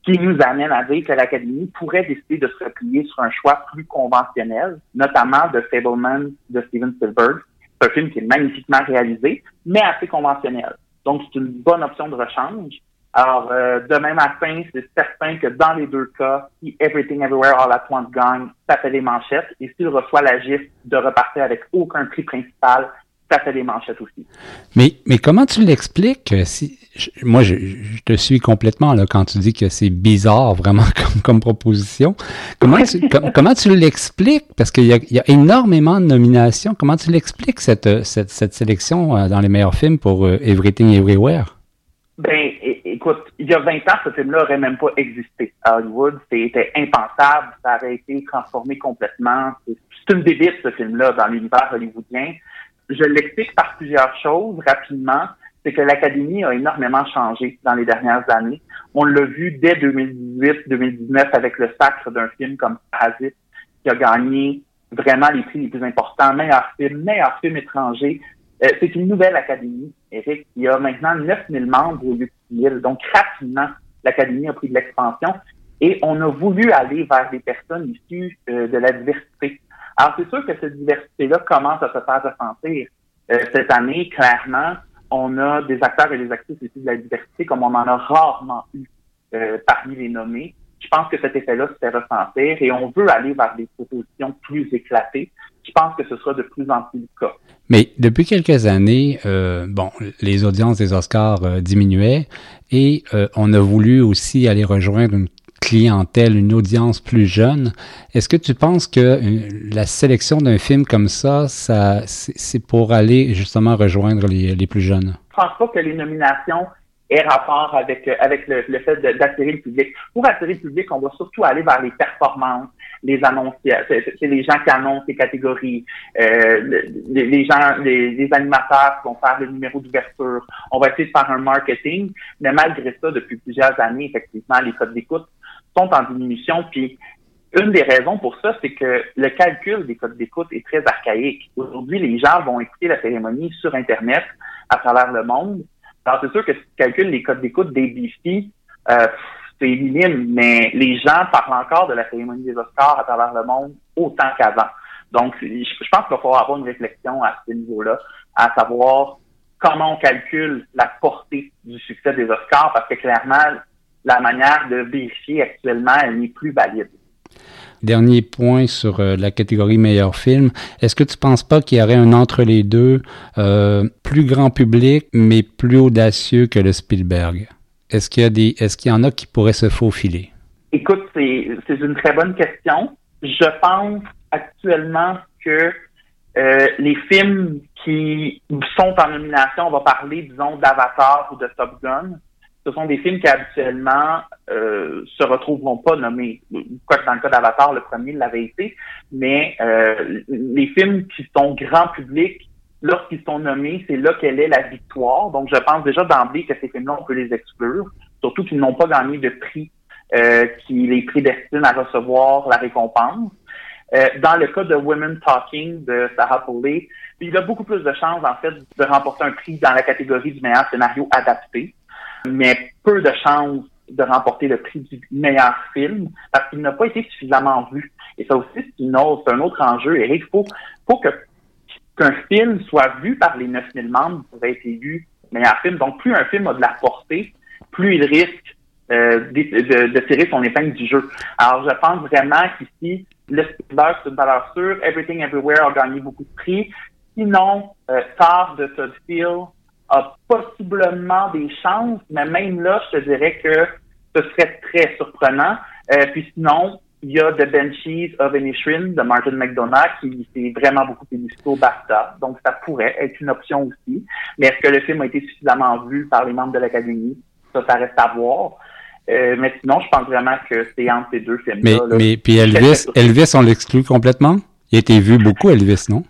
qui nous amène à dire que l'Académie pourrait décider de se replier sur un choix plus conventionnel, notamment de Fableman de Steven Spielberg. C'est un film qui est magnifiquement réalisé, mais assez conventionnel. Donc, c'est une bonne option de rechange. Alors, euh, demain matin, c'est certain que dans les deux cas, si Everything Everywhere All at Once gagne, ça fait les manchettes. Et s'il reçoit la gifle de repartir avec aucun prix principal, ça fait des manchettes aussi. Mais, mais comment tu l'expliques? Euh, si, moi, je, te suis complètement là, quand tu dis que c'est bizarre vraiment comme, comme proposition. Comment tu, comment tu l'expliques? Parce qu'il y a, y a, énormément de nominations. Comment tu l'expliques, cette, cette, cette, sélection euh, dans les meilleurs films pour euh, Everything Everywhere? Ben, écoute, il y a 20 ans, ce film-là n'aurait même pas existé à Hollywood. C'était impensable. Ça aurait été transformé complètement. C'est une débite, ce film-là, dans l'univers hollywoodien. Je l'explique par plusieurs choses rapidement. C'est que l'Académie a énormément changé dans les dernières années. On l'a vu dès 2018-2019 avec le sacre d'un film comme Parasite, qui a gagné vraiment les prix les plus importants, meilleur film, meilleur film étranger. Euh, c'est une nouvelle académie, Eric, qui a maintenant 9000 membres au 000. Donc, rapidement, l'académie a pris de l'expansion et on a voulu aller vers des personnes issues euh, de la diversité. Alors, c'est sûr que cette diversité-là commence à se faire ressentir. Euh, cette année, clairement, on a des acteurs et des actrices issus de la diversité comme on en a rarement eu euh, parmi les nommés. Je pense que cet effet-là se fait ressentir et on veut aller vers des propositions plus éclatées. Je pense que ce sera de plus en plus le cas. Mais depuis quelques années, euh, bon, les audiences des Oscars euh, diminuaient et euh, on a voulu aussi aller rejoindre une clientèle, une audience plus jeune. Est-ce que tu penses que euh, la sélection d'un film comme ça, ça c'est pour aller justement rejoindre les, les plus jeunes? Je pense pas que les nominations aient rapport avec, euh, avec le, le fait d'attirer le public. Pour attirer le public, on va surtout aller vers les performances, les annonces. C'est les gens qui annoncent les catégories, euh, les, gens, les, animateurs qui vont faire le numéro d'ouverture. On va essayer de faire un marketing, mais malgré ça, depuis plusieurs années, effectivement, les codes d'écoute sont en diminution. Puis une des raisons pour ça, c'est que le calcul des codes d'écoute est très archaïque. Aujourd'hui, les gens vont écouter la cérémonie sur Internet à travers le monde. Alors, c'est sûr que si tu calcules les codes d'écoute des BC, euh, c'est minime, mais les gens parlent encore de la cérémonie des Oscars à travers le monde autant qu'avant. Donc, je pense qu'il va falloir avoir une réflexion à ce niveau-là, à savoir comment on calcule la portée du succès des Oscars, parce que clairement, la manière de vérifier actuellement, elle n'est plus valide. Dernier point sur euh, la catégorie meilleur film. Est-ce que tu ne penses pas qu'il y aurait un entre les deux euh, plus grand public, mais plus audacieux que le Spielberg? Est-ce qu'il y, a des, est-ce qu'il y en a qui pourraient se faufiler? Écoute, c'est, une très bonne question. Je pense actuellement que euh, les films qui sont en nomination, on va parler, disons, d'Avatar ou de Top Gun, ce sont des films qui habituellement euh, se retrouveront pas nommés. Quoi que dans le cas d'Avatar, le premier l'avait été, mais euh, les films qui sont grand public, lorsqu'ils sont nommés, c'est là qu'elle est la victoire. Donc, je pense déjà d'emblée que ces films-là, on peut les exclure, surtout qu'ils n'ont pas gagné de prix euh, qui les prédestinent à recevoir la récompense. Euh, dans le cas de Women Talking de Sarah Polley, il a beaucoup plus de chances, en fait, de remporter un prix dans la catégorie du meilleur scénario adapté mais peu de chances de remporter le prix du meilleur film parce qu'il n'a pas été suffisamment vu. Et ça aussi, c'est un autre enjeu. Eric, il faut, faut que qu'un film soit vu par les 9000 membres pour être élu meilleur film. Donc, plus un film a de la portée, plus il risque de, de, tirer son épingle du jeu. Alors, je pense vraiment qu'ici, le Spielberg, c'est une valeur sûre. Everything Everywhere a gagné beaucoup de prix. Sinon, euh, de Todd Field a possiblement des chances, mais même là, je te dirais que ce serait très surprenant. Euh, puis sinon, il y a The Benchies of Inisherin de Martin McDonough qui s'est vraiment beaucoup félicité au BAFTA. Donc, ça pourrait être une option aussi. Mais est-ce que le film a été suffisamment vu par les membres de l'Académie? Ça, ça reste à voir. Euh, mais sinon, je pense vraiment que c'est entre ces deux films-là. Mais, mais puis Elvis, Elvis, on l'exclut complètement? Il a été vu beaucoup, Elvis, non?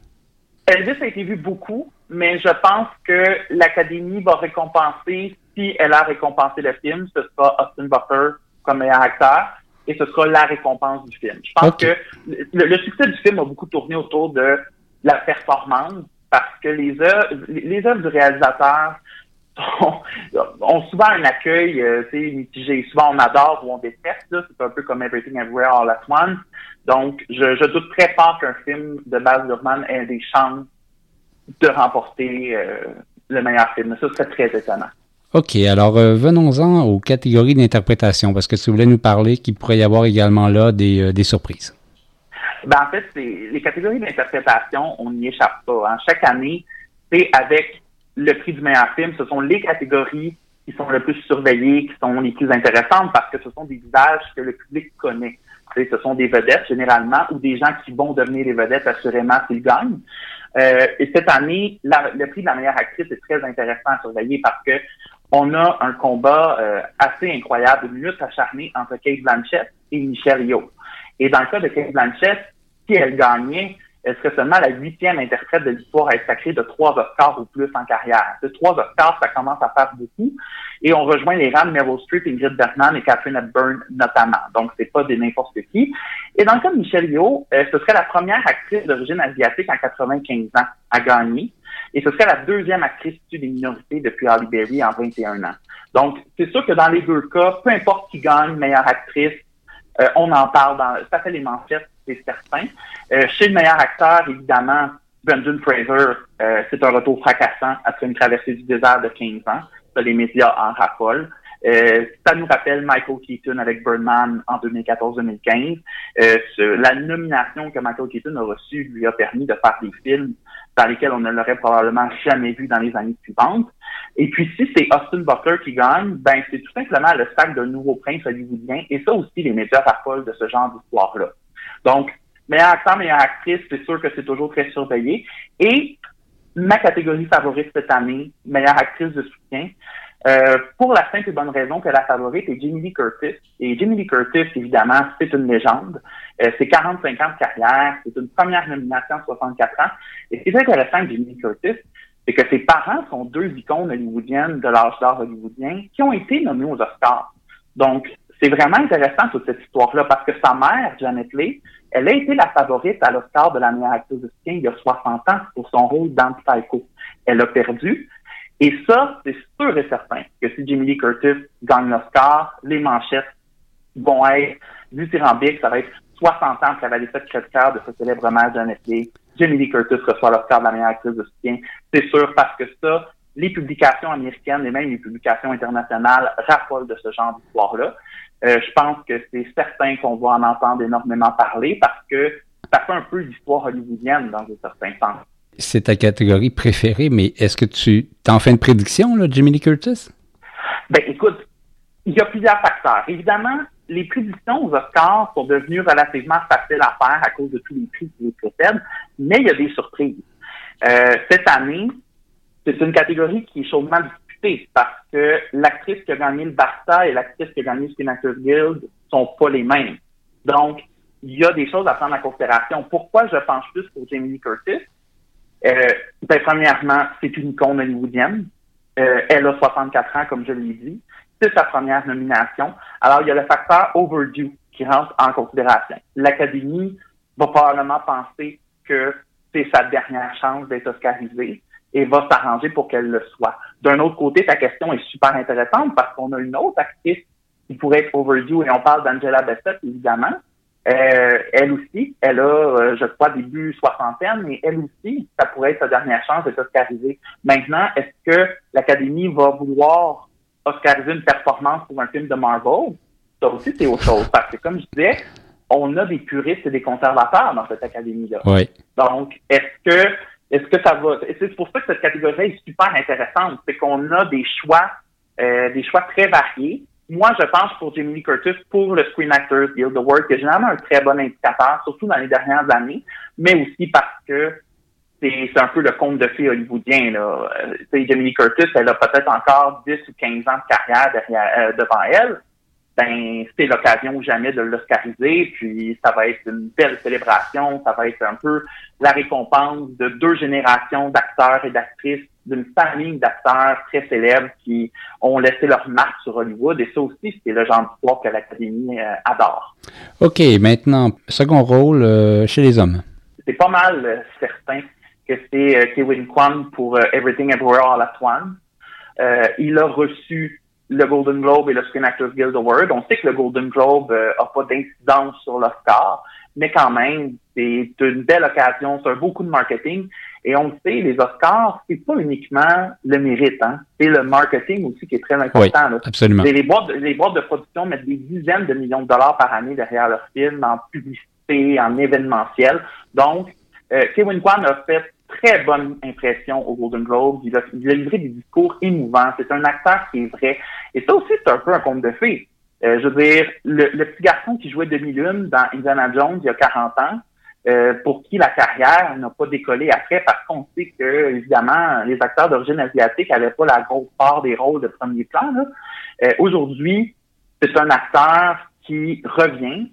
Elvis a été vu beaucoup, mais je pense que l'Académie va récompenser, si elle a récompensé le film, ce sera Austin Butler comme meilleur acteur et ce sera la récompense du film. Je pense que le, succès du film a beaucoup tourné autour de la performance parce que les œuvres, les œuvres du réalisateur ont souvent un accueil euh, mitigé. Souvent on adore ou on déteste. C'est un peu comme Everything Everywhere All at Once. Donc, je, je doute très fort qu'un film de Baz Luhrmann ait des chances de remporter euh, le meilleur film. Ça serait très étonnant. OK, alors euh, venons-en aux catégories d'interprétation, parce que tu voulais nous parler qu'il pourrait y avoir également là des, euh, surprises. Ben, en fait, les catégories d'interprétation, on n'y échappe pas. Hein. Chaque année, c'est avec le prix du meilleur film, ce sont les catégories qui sont le plus surveillées, qui sont les plus intéressantes, parce que ce sont des visages que le public connaît. ce sont des vedettes généralement, ou des gens qui vont devenir des vedettes assurément s'ils gagnent. Euh, et cette année, le prix de la meilleure actrice est très intéressant à surveiller parce que on a un combat euh, assez incroyable, une lutte acharnée entre Kate Blanchett et Michelle Yeoh. Et dans le cas de Kate Blanchett, si elle gagnait, elle serait seulement la huitième interprète de l'histoire à être sacrée de trois Oscars ou plus en carrière. De trois Oscars, ça commence à faire beaucoup. Et on rejoint les rangs de Meryl Streep, Ingrid Bergman et Catherine Hepburn notamment. Donc, c'est pas des n'importe qui. Et dans le cas de Michelle Yeoh, euh, ce serait la première actrice d'origine asiatique en 95 ans à gagner. Et ce serait la deuxième actrice issue des minorités depuis Halle Berry en 21 ans. Donc, c'est sûr que dans les deux cas, peu importe qui gagne meilleure actrice, euh, on en parle dans, ça fait les manchettes, c'est certain. Euh, chez le meilleur acteur, évidemment, Brendan Fraser, euh, c'est un retour fracassant après une traversée du désert de 15 ans. Ça, les médias en raffolent. Euh, ça nous rappelle Michael Keaton avec Birdman en 2014-2015. Euh, la nomination que Michael Keaton a reçue lui a permis de faire des films dans lesquels on ne l'aurait probablement jamais vu dans les années suivantes. Et puis si c'est Austin Butler qui gagne, ben c'est tout simplement le sac d'un nouveau prince hollywoodien. Et ça aussi, les médias raffolent de ce genre d'histoire-là. Donc, meilleur acteur, meilleure actrice, c'est sûr que c'est toujours très surveillé. Et ma catégorie favorite cette année, meilleure actrice de soutien, euh, pour la simple et bonne raison que la favorite est Jamie Lee Curtis. Et Jamie Lee Curtis, évidemment, c'est une légende. Euh, c'est 45 ans de carrière, c'est une première nomination à 64 ans. Et ce qui est intéressant avec Jamie Lee Curtis, c'est que ses parents sont deux icônes hollywoodiennes de l'âge d'or hollywoodien qui ont été nommés aux Oscars. Donc, c'est vraiment intéressant toute cette histoire-là parce que sa mère, Janet Leigh, elle a été la favorite à l'Oscar de la meilleure actrice de soutien il y a 60 ans pour son rôle dans Psycho. Elle a perdu, et ça, c'est sûr et certain que si Jamie Lee Curtis gagne l'Oscar, les manchettes vont être dithyrambiques. Ça va être 60 ans qu'elle avait fait cœur de ce célèbre mère Janet Leigh. Jamie Lee Curtis reçoit l'Oscar de la meilleure actrice de soutien. C'est sûr parce que ça, les publications américaines et même les publications internationales raffolent de ce genre d'histoire-là. Euh, je pense que c'est certain qu'on va en entendre énormément parler parce que ça fait un peu l'histoire hollywoodienne dans un certain sens c'est ta catégorie préférée, mais est-ce que tu t'en fais une prédiction, là, Jimmy Lee Curtis? Ben, écoute, il y a plusieurs facteurs. Évidemment, les prédictions aux Oscars sont devenues relativement faciles à faire à cause de tous les prix qui les précèdent, mais il y a des surprises. Euh, cette année, c'est une catégorie qui est chaudement discutée parce que l'actrice qui a gagné le BAFTA et l'actrice qui a gagné le Spinnaker Guild sont pas les mêmes. Donc, il y a des choses à prendre en considération. Pourquoi je penche plus pour Jamie Curtis? Euh, ben, premièrement, c'est une icône hollywoodienne. Euh, elle a 64 ans, comme je l'ai dit. C'est sa première nomination. Alors, il y a le facteur overdue qui rentre en considération. L'Académie va probablement penser que c'est sa dernière chance d'être oscarisée et va s'arranger pour qu'elle le soit. D'un autre côté, ta question est super intéressante parce qu'on a une autre actrice qui pourrait être overdue et on parle d'Angela Bassett, évidemment, euh, elle aussi, elle a, euh, je crois, début soixantaine, mais elle aussi, ça pourrait être sa dernière chance d'être oscarisée. Maintenant, est-ce que l'Académie va vouloir oscariser une performance pour un film de Marvel, ça aussi, c'est autre chose. Parce que, comme je disais, on a des puristes et des conservateurs dans cette académie-là. Oui. Donc, est-ce que est-ce que ça va C'est pour ça que cette catégorie est super intéressante, c'est qu'on a des choix, euh, des choix très variés. Moi, je pense pour Lee Curtis, pour le Screen Actors Guild Award, est généralement un très bon indicateur, surtout dans les dernières années, mais aussi parce que c'est un peu le conte de fées hollywoodien. Là. Euh, Curtis, elle a peut-être encore 10 ou 15 ans de carrière derrière, euh, devant elle ben c'est l'occasion jamais de l'oscariser, puis ça va être une belle célébration, ça va être un peu la récompense de deux générations d'acteurs et d'actrices d'une famille d'acteurs très célèbres qui ont laissé leur marque sur Hollywood, et ça aussi, c'est le genre d'histoire que l'Académie euh, adore. OK, maintenant, second rôle euh, chez les hommes. C'est pas mal euh, certain que c'est Kevin Kwan pour Everything Everywhere All at Once. il a reçu le Golden Globe et le Screen Actors Guild Award. On sait que le Golden Globe n'a pas d'incidence sur l'Oscar, mais quand même, c'est une belle occasion, c'est un beau coup de marketing. Et on le sait, les Oscars, c'est pas uniquement le mérite, hein. c'est le marketing aussi qui est très important. Oui, absolument. Les, boîtes, les boîtes de production mettent des dizaines de millions de dollars par année derrière leurs films, en publicité, en événementiel. Donc, euh, Kevin Kwan a fait très bonne impression au Golden Globe. Il a, livré des discours émouvants. C'est un acteur qui est vrai. Et ça aussi, c'est un peu un conte de fées. Euh, je veux dire, le, petit garçon qui jouait demi-lune dans Indiana Jones il y a 40 ans, euh, pour qui la carrière n'a pas décollé après parce qu'on sait que, évidemment, les acteurs d'origine asiatique n'avaient pas la grosse part des rôles de premier plan. Euh, aujourd'hui, c'est un acteur qui revient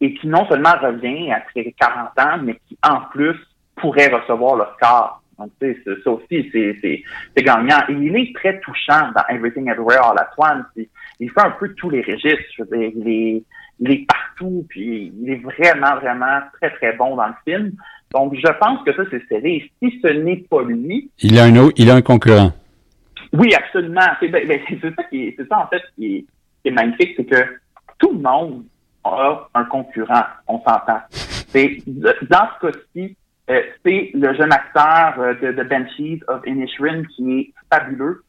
et qui non seulement revient après 40 ans, mais qui en plus pourrait recevoir le score. Donc, tu sais, ça aussi, c'est gagnant. Et il est très touchant dans Everything Everywhere All at Once. Il, fait un peu tous les registres. Je veux dire, il est partout, puis il est vraiment, vraiment très, très bon dans le film. Donc, je pense que ça, c'est serré. Si ce n'est pas lui... Il a un, il a un concurrent. Oui, absolument. C'est ben, ben ça, qui c'est ça, en fait, qui est, qui est magnifique, c'est que tout le monde a un concurrent, on s'entend. C'est Dans ce cas-ci, euh, c'est le jeune acteur euh, de, de Banshees of Inisherin qui est fabuleux.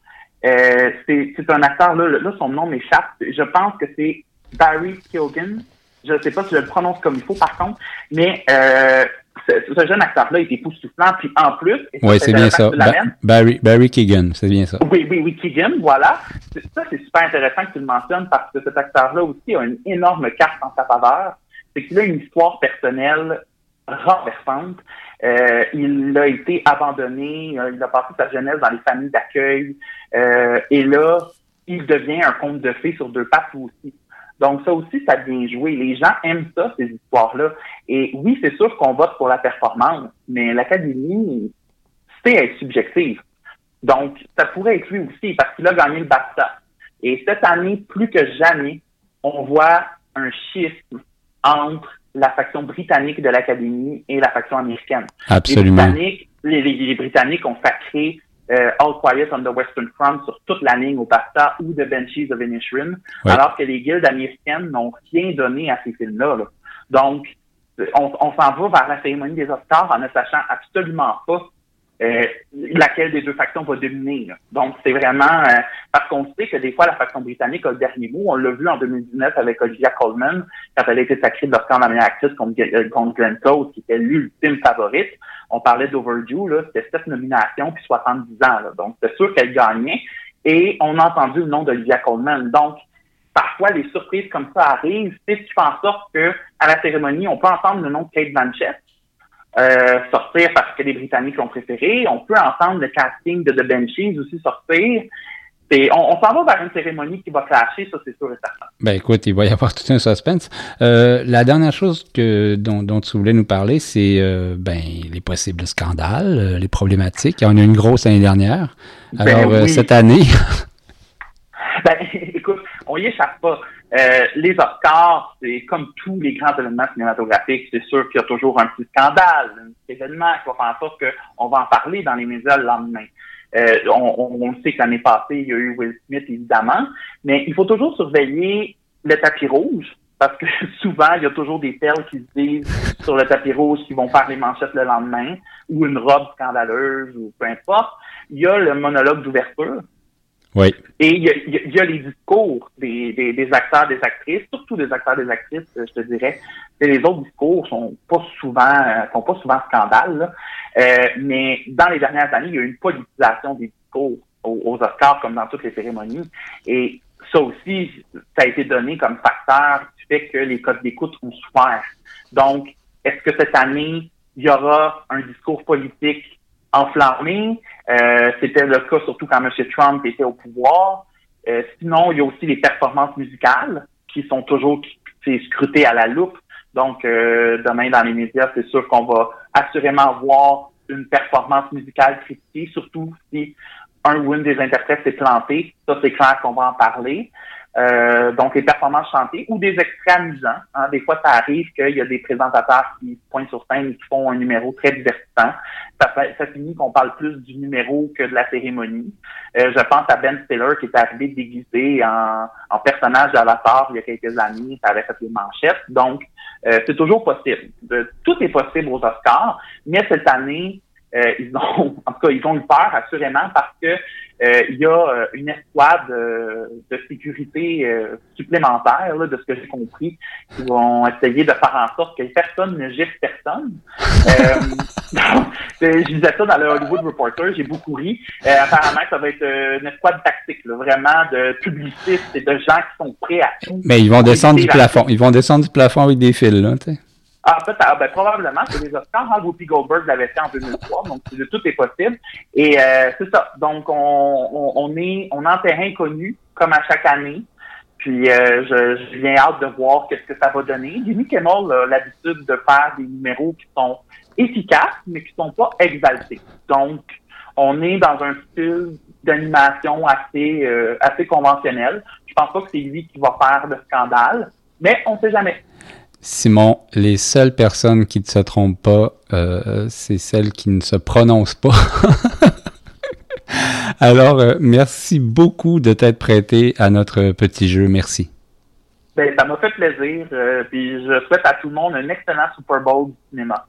Euh, c'est un acteur, là, là son nom m'échappe. Je pense que c'est Barry Kilgan. Je ne sais pas si je le prononce comme il faut, par contre, mais euh, ce, jeune acteur-là est époustouflant. Puis en plus... Oui, c'est bien ça. Barry, Barry Keegan, c'est bien ça. Oui, oui, oui, Keegan, voilà. Ça, c'est super intéressant que tu le mentionnes parce que cet acteur-là aussi a une énorme carte en sa faveur. C'est qu'il a une histoire personnelle renversante. Euh, il a été abandonné, euh, il a passé sa jeunesse dans les familles d'accueil, euh, et là, il devient un conte de fées sur deux pattes aussi. Donc ça aussi, ça vient jouer. Les gens aiment ça, ces histoires-là. Et oui, c'est sûr qu'on vote pour la performance, mais l'Académie, c'est être subjective. Donc, ça pourrait être lui aussi, parce qu'il a gagné le BAFTA. Et cette année, plus que jamais, on voit un schisme entre la faction britannique de l'Académie et la faction américaine. Absolument. Les Britanniques, les, Britanniques ont sacré euh, All Quiet on the Western Front sur toute la ligne au BAFTA ou The Benchies of Inisherin, alors que les guildes américaines n'ont rien donné à ces films-là. Donc, on, on s'en va vers la cérémonie des Oscars en ne sachant absolument pas euh, laquelle des deux factions va dominer. Donc, c'est vraiment euh, parce qu'on sait que des fois, la faction britannique a le dernier mot. On l'a vu en 2019 avec Olivia Colman, quand elle a été sacrée de la meilleure actrice contre, euh, contre Glenn Close, qui était l'ultime favorite. On parlait d'Overdue, là, c'était sept nominations puis 70 ans. Là. Donc, c'est sûr qu'elle gagnait. Et on a entendu le nom d'Olivia Colman. Donc, parfois, les surprises comme ça arrivent. C'est ce qui fait en sorte que à la cérémonie, on peut entendre le nom de Kate Blanchett, euh, sortir parce que les Britanniques l'ont préféré. On peut entendre le casting de The Benchies aussi sortir. Et on, on s'en va vers une cérémonie qui va clasher, ça c'est sûr et certain. Ben écoute, il va y avoir tout un suspense. Euh, la dernière chose que dont, dont tu voulais nous parler, c'est euh, ben les possibles scandales, les problématiques. Il y en a une grosse l'année dernière. Ben Alors cette année. ben on y échappe pas. Euh, les Oscars, c'est comme tous les grands événements cinématographiques, c'est sûr qu'il y a toujours un petit scandale, un petit événement qui va faire en sorte qu'on va en parler dans les médias le lendemain. Euh, on, on, sait que l'année passée, il y a eu Will Smith, évidemment, mais il faut toujours surveiller le tapis rouge, parce que souvent, il y a toujours des perles qui se disent sur le tapis rouge qui vont faire les manchettes le lendemain, ou une robe scandaleuse, ou peu importe. Il y a le monologue d'ouverture, Oui. Et il y a, il y a les discours des, des, des, acteurs, des actrices, surtout des acteurs, des actrices, je te dirais. Les autres discours sont pas souvent, sont pas souvent scandales. Euh, mais dans les dernières années, il y a eu une politisation des discours aux, aux Oscars, comme dans toutes les cérémonies. Et ça aussi, ça a été donné comme facteur qui fait que les codes d'écoute ont souffert. Donc, est-ce que cette année, il y aura un discours politique enflammé? Euh, C'était le cas surtout quand M. Trump était au pouvoir. Euh, sinon, il y a aussi les performances musicales qui sont toujours scrutées à la loupe. Donc, euh, demain, dans les médias, c'est sûr qu'on va assurément voir une performance musicale critiquée, surtout si un ou une des interprètes s'est planté. Ça, c'est clair qu'on va en parler. Euh, donc, les performances chantées ou des extraits amusants. Hein. Des fois, ça arrive qu'il y a des présentateurs qui pointent sur scène et qui font un numéro très divertissant. Ça, finit qu'on parle plus du numéro que de la cérémonie. Euh, je pense à Ben Stiller qui est arrivé déguisé en, en personnage d'Avatar il y a quelques années. Ça avait fait les manchettes. Donc, euh, c'est toujours possible. tout est possible aux Oscars, mais cette année, euh, ils ont, en tout cas, ils ont eu peur assurément parce que euh, il y a euh, une escouade de sécurité supplémentaire, là, de ce que j'ai compris, qui vont essayer de faire en sorte que personne ne gifle personne. je disais ça dans le Hollywood Reporter, j'ai beaucoup ri. apparemment, ça va être une escouade tactique, là, vraiment de publicistes et de gens qui sont prêts à tout. Mais ils vont descendre du plafond. Ils vont descendre du plafond avec des fils, là, tu sais. Ah, peut-être, ah, ben, probablement, c'est les Oscars. Hein, Whoopi Goldberg l'avait fait en 2003, donc tout est possible. Et euh, c'est ça. Donc, on, on, est on est en terrain connu, comme à chaque année. Puis, euh, je, viens hâte de voir qu'est-ce que ça va donner. Jimmy Kimmel a l'habitude de faire des numéros qui sont efficaces, mais qui sont pas exaltés. Donc, on est dans un style d'animation assez euh, assez conventionnel. Je pense pas que c'est lui qui va faire le scandale, mais on sait jamais. Simon, les seules personnes qui ne se trompent pas, euh, c'est celles qui ne se prononcent pas. Alors, euh, merci beaucoup de t'être prêté à notre petit jeu. Merci. Ben, ça m'a fait plaisir. Euh, puis je souhaite à tout le monde un excellent Super Bowl du cinéma.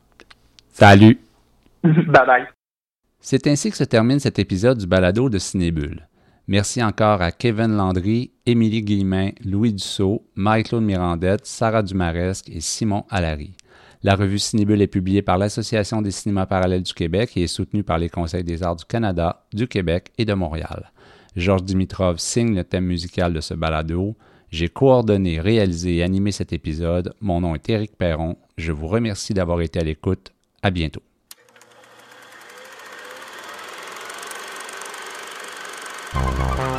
Salut. bye bye. C'est ainsi que se termine cet épisode du balado de Cinébule. Merci encore à Kevin Landry, Émilie Guillemin, Louis Dussault, Marie-Claude Mirandette, Sarah Dumaresque et Simon Allary. La revue Cinébule est publiée par l'Association des cinémas parallèles du Québec et est soutenue par les Conseils des arts du Canada, du Québec et de Montréal. Georges Dimitrov signe le thème musical de ce balado. J'ai coordonné, réalisé et animé cet épisode. Mon nom est Éric Perron. Je vous remercie d'avoir été à l'écoute. À bientôt. Oh, no, no, no.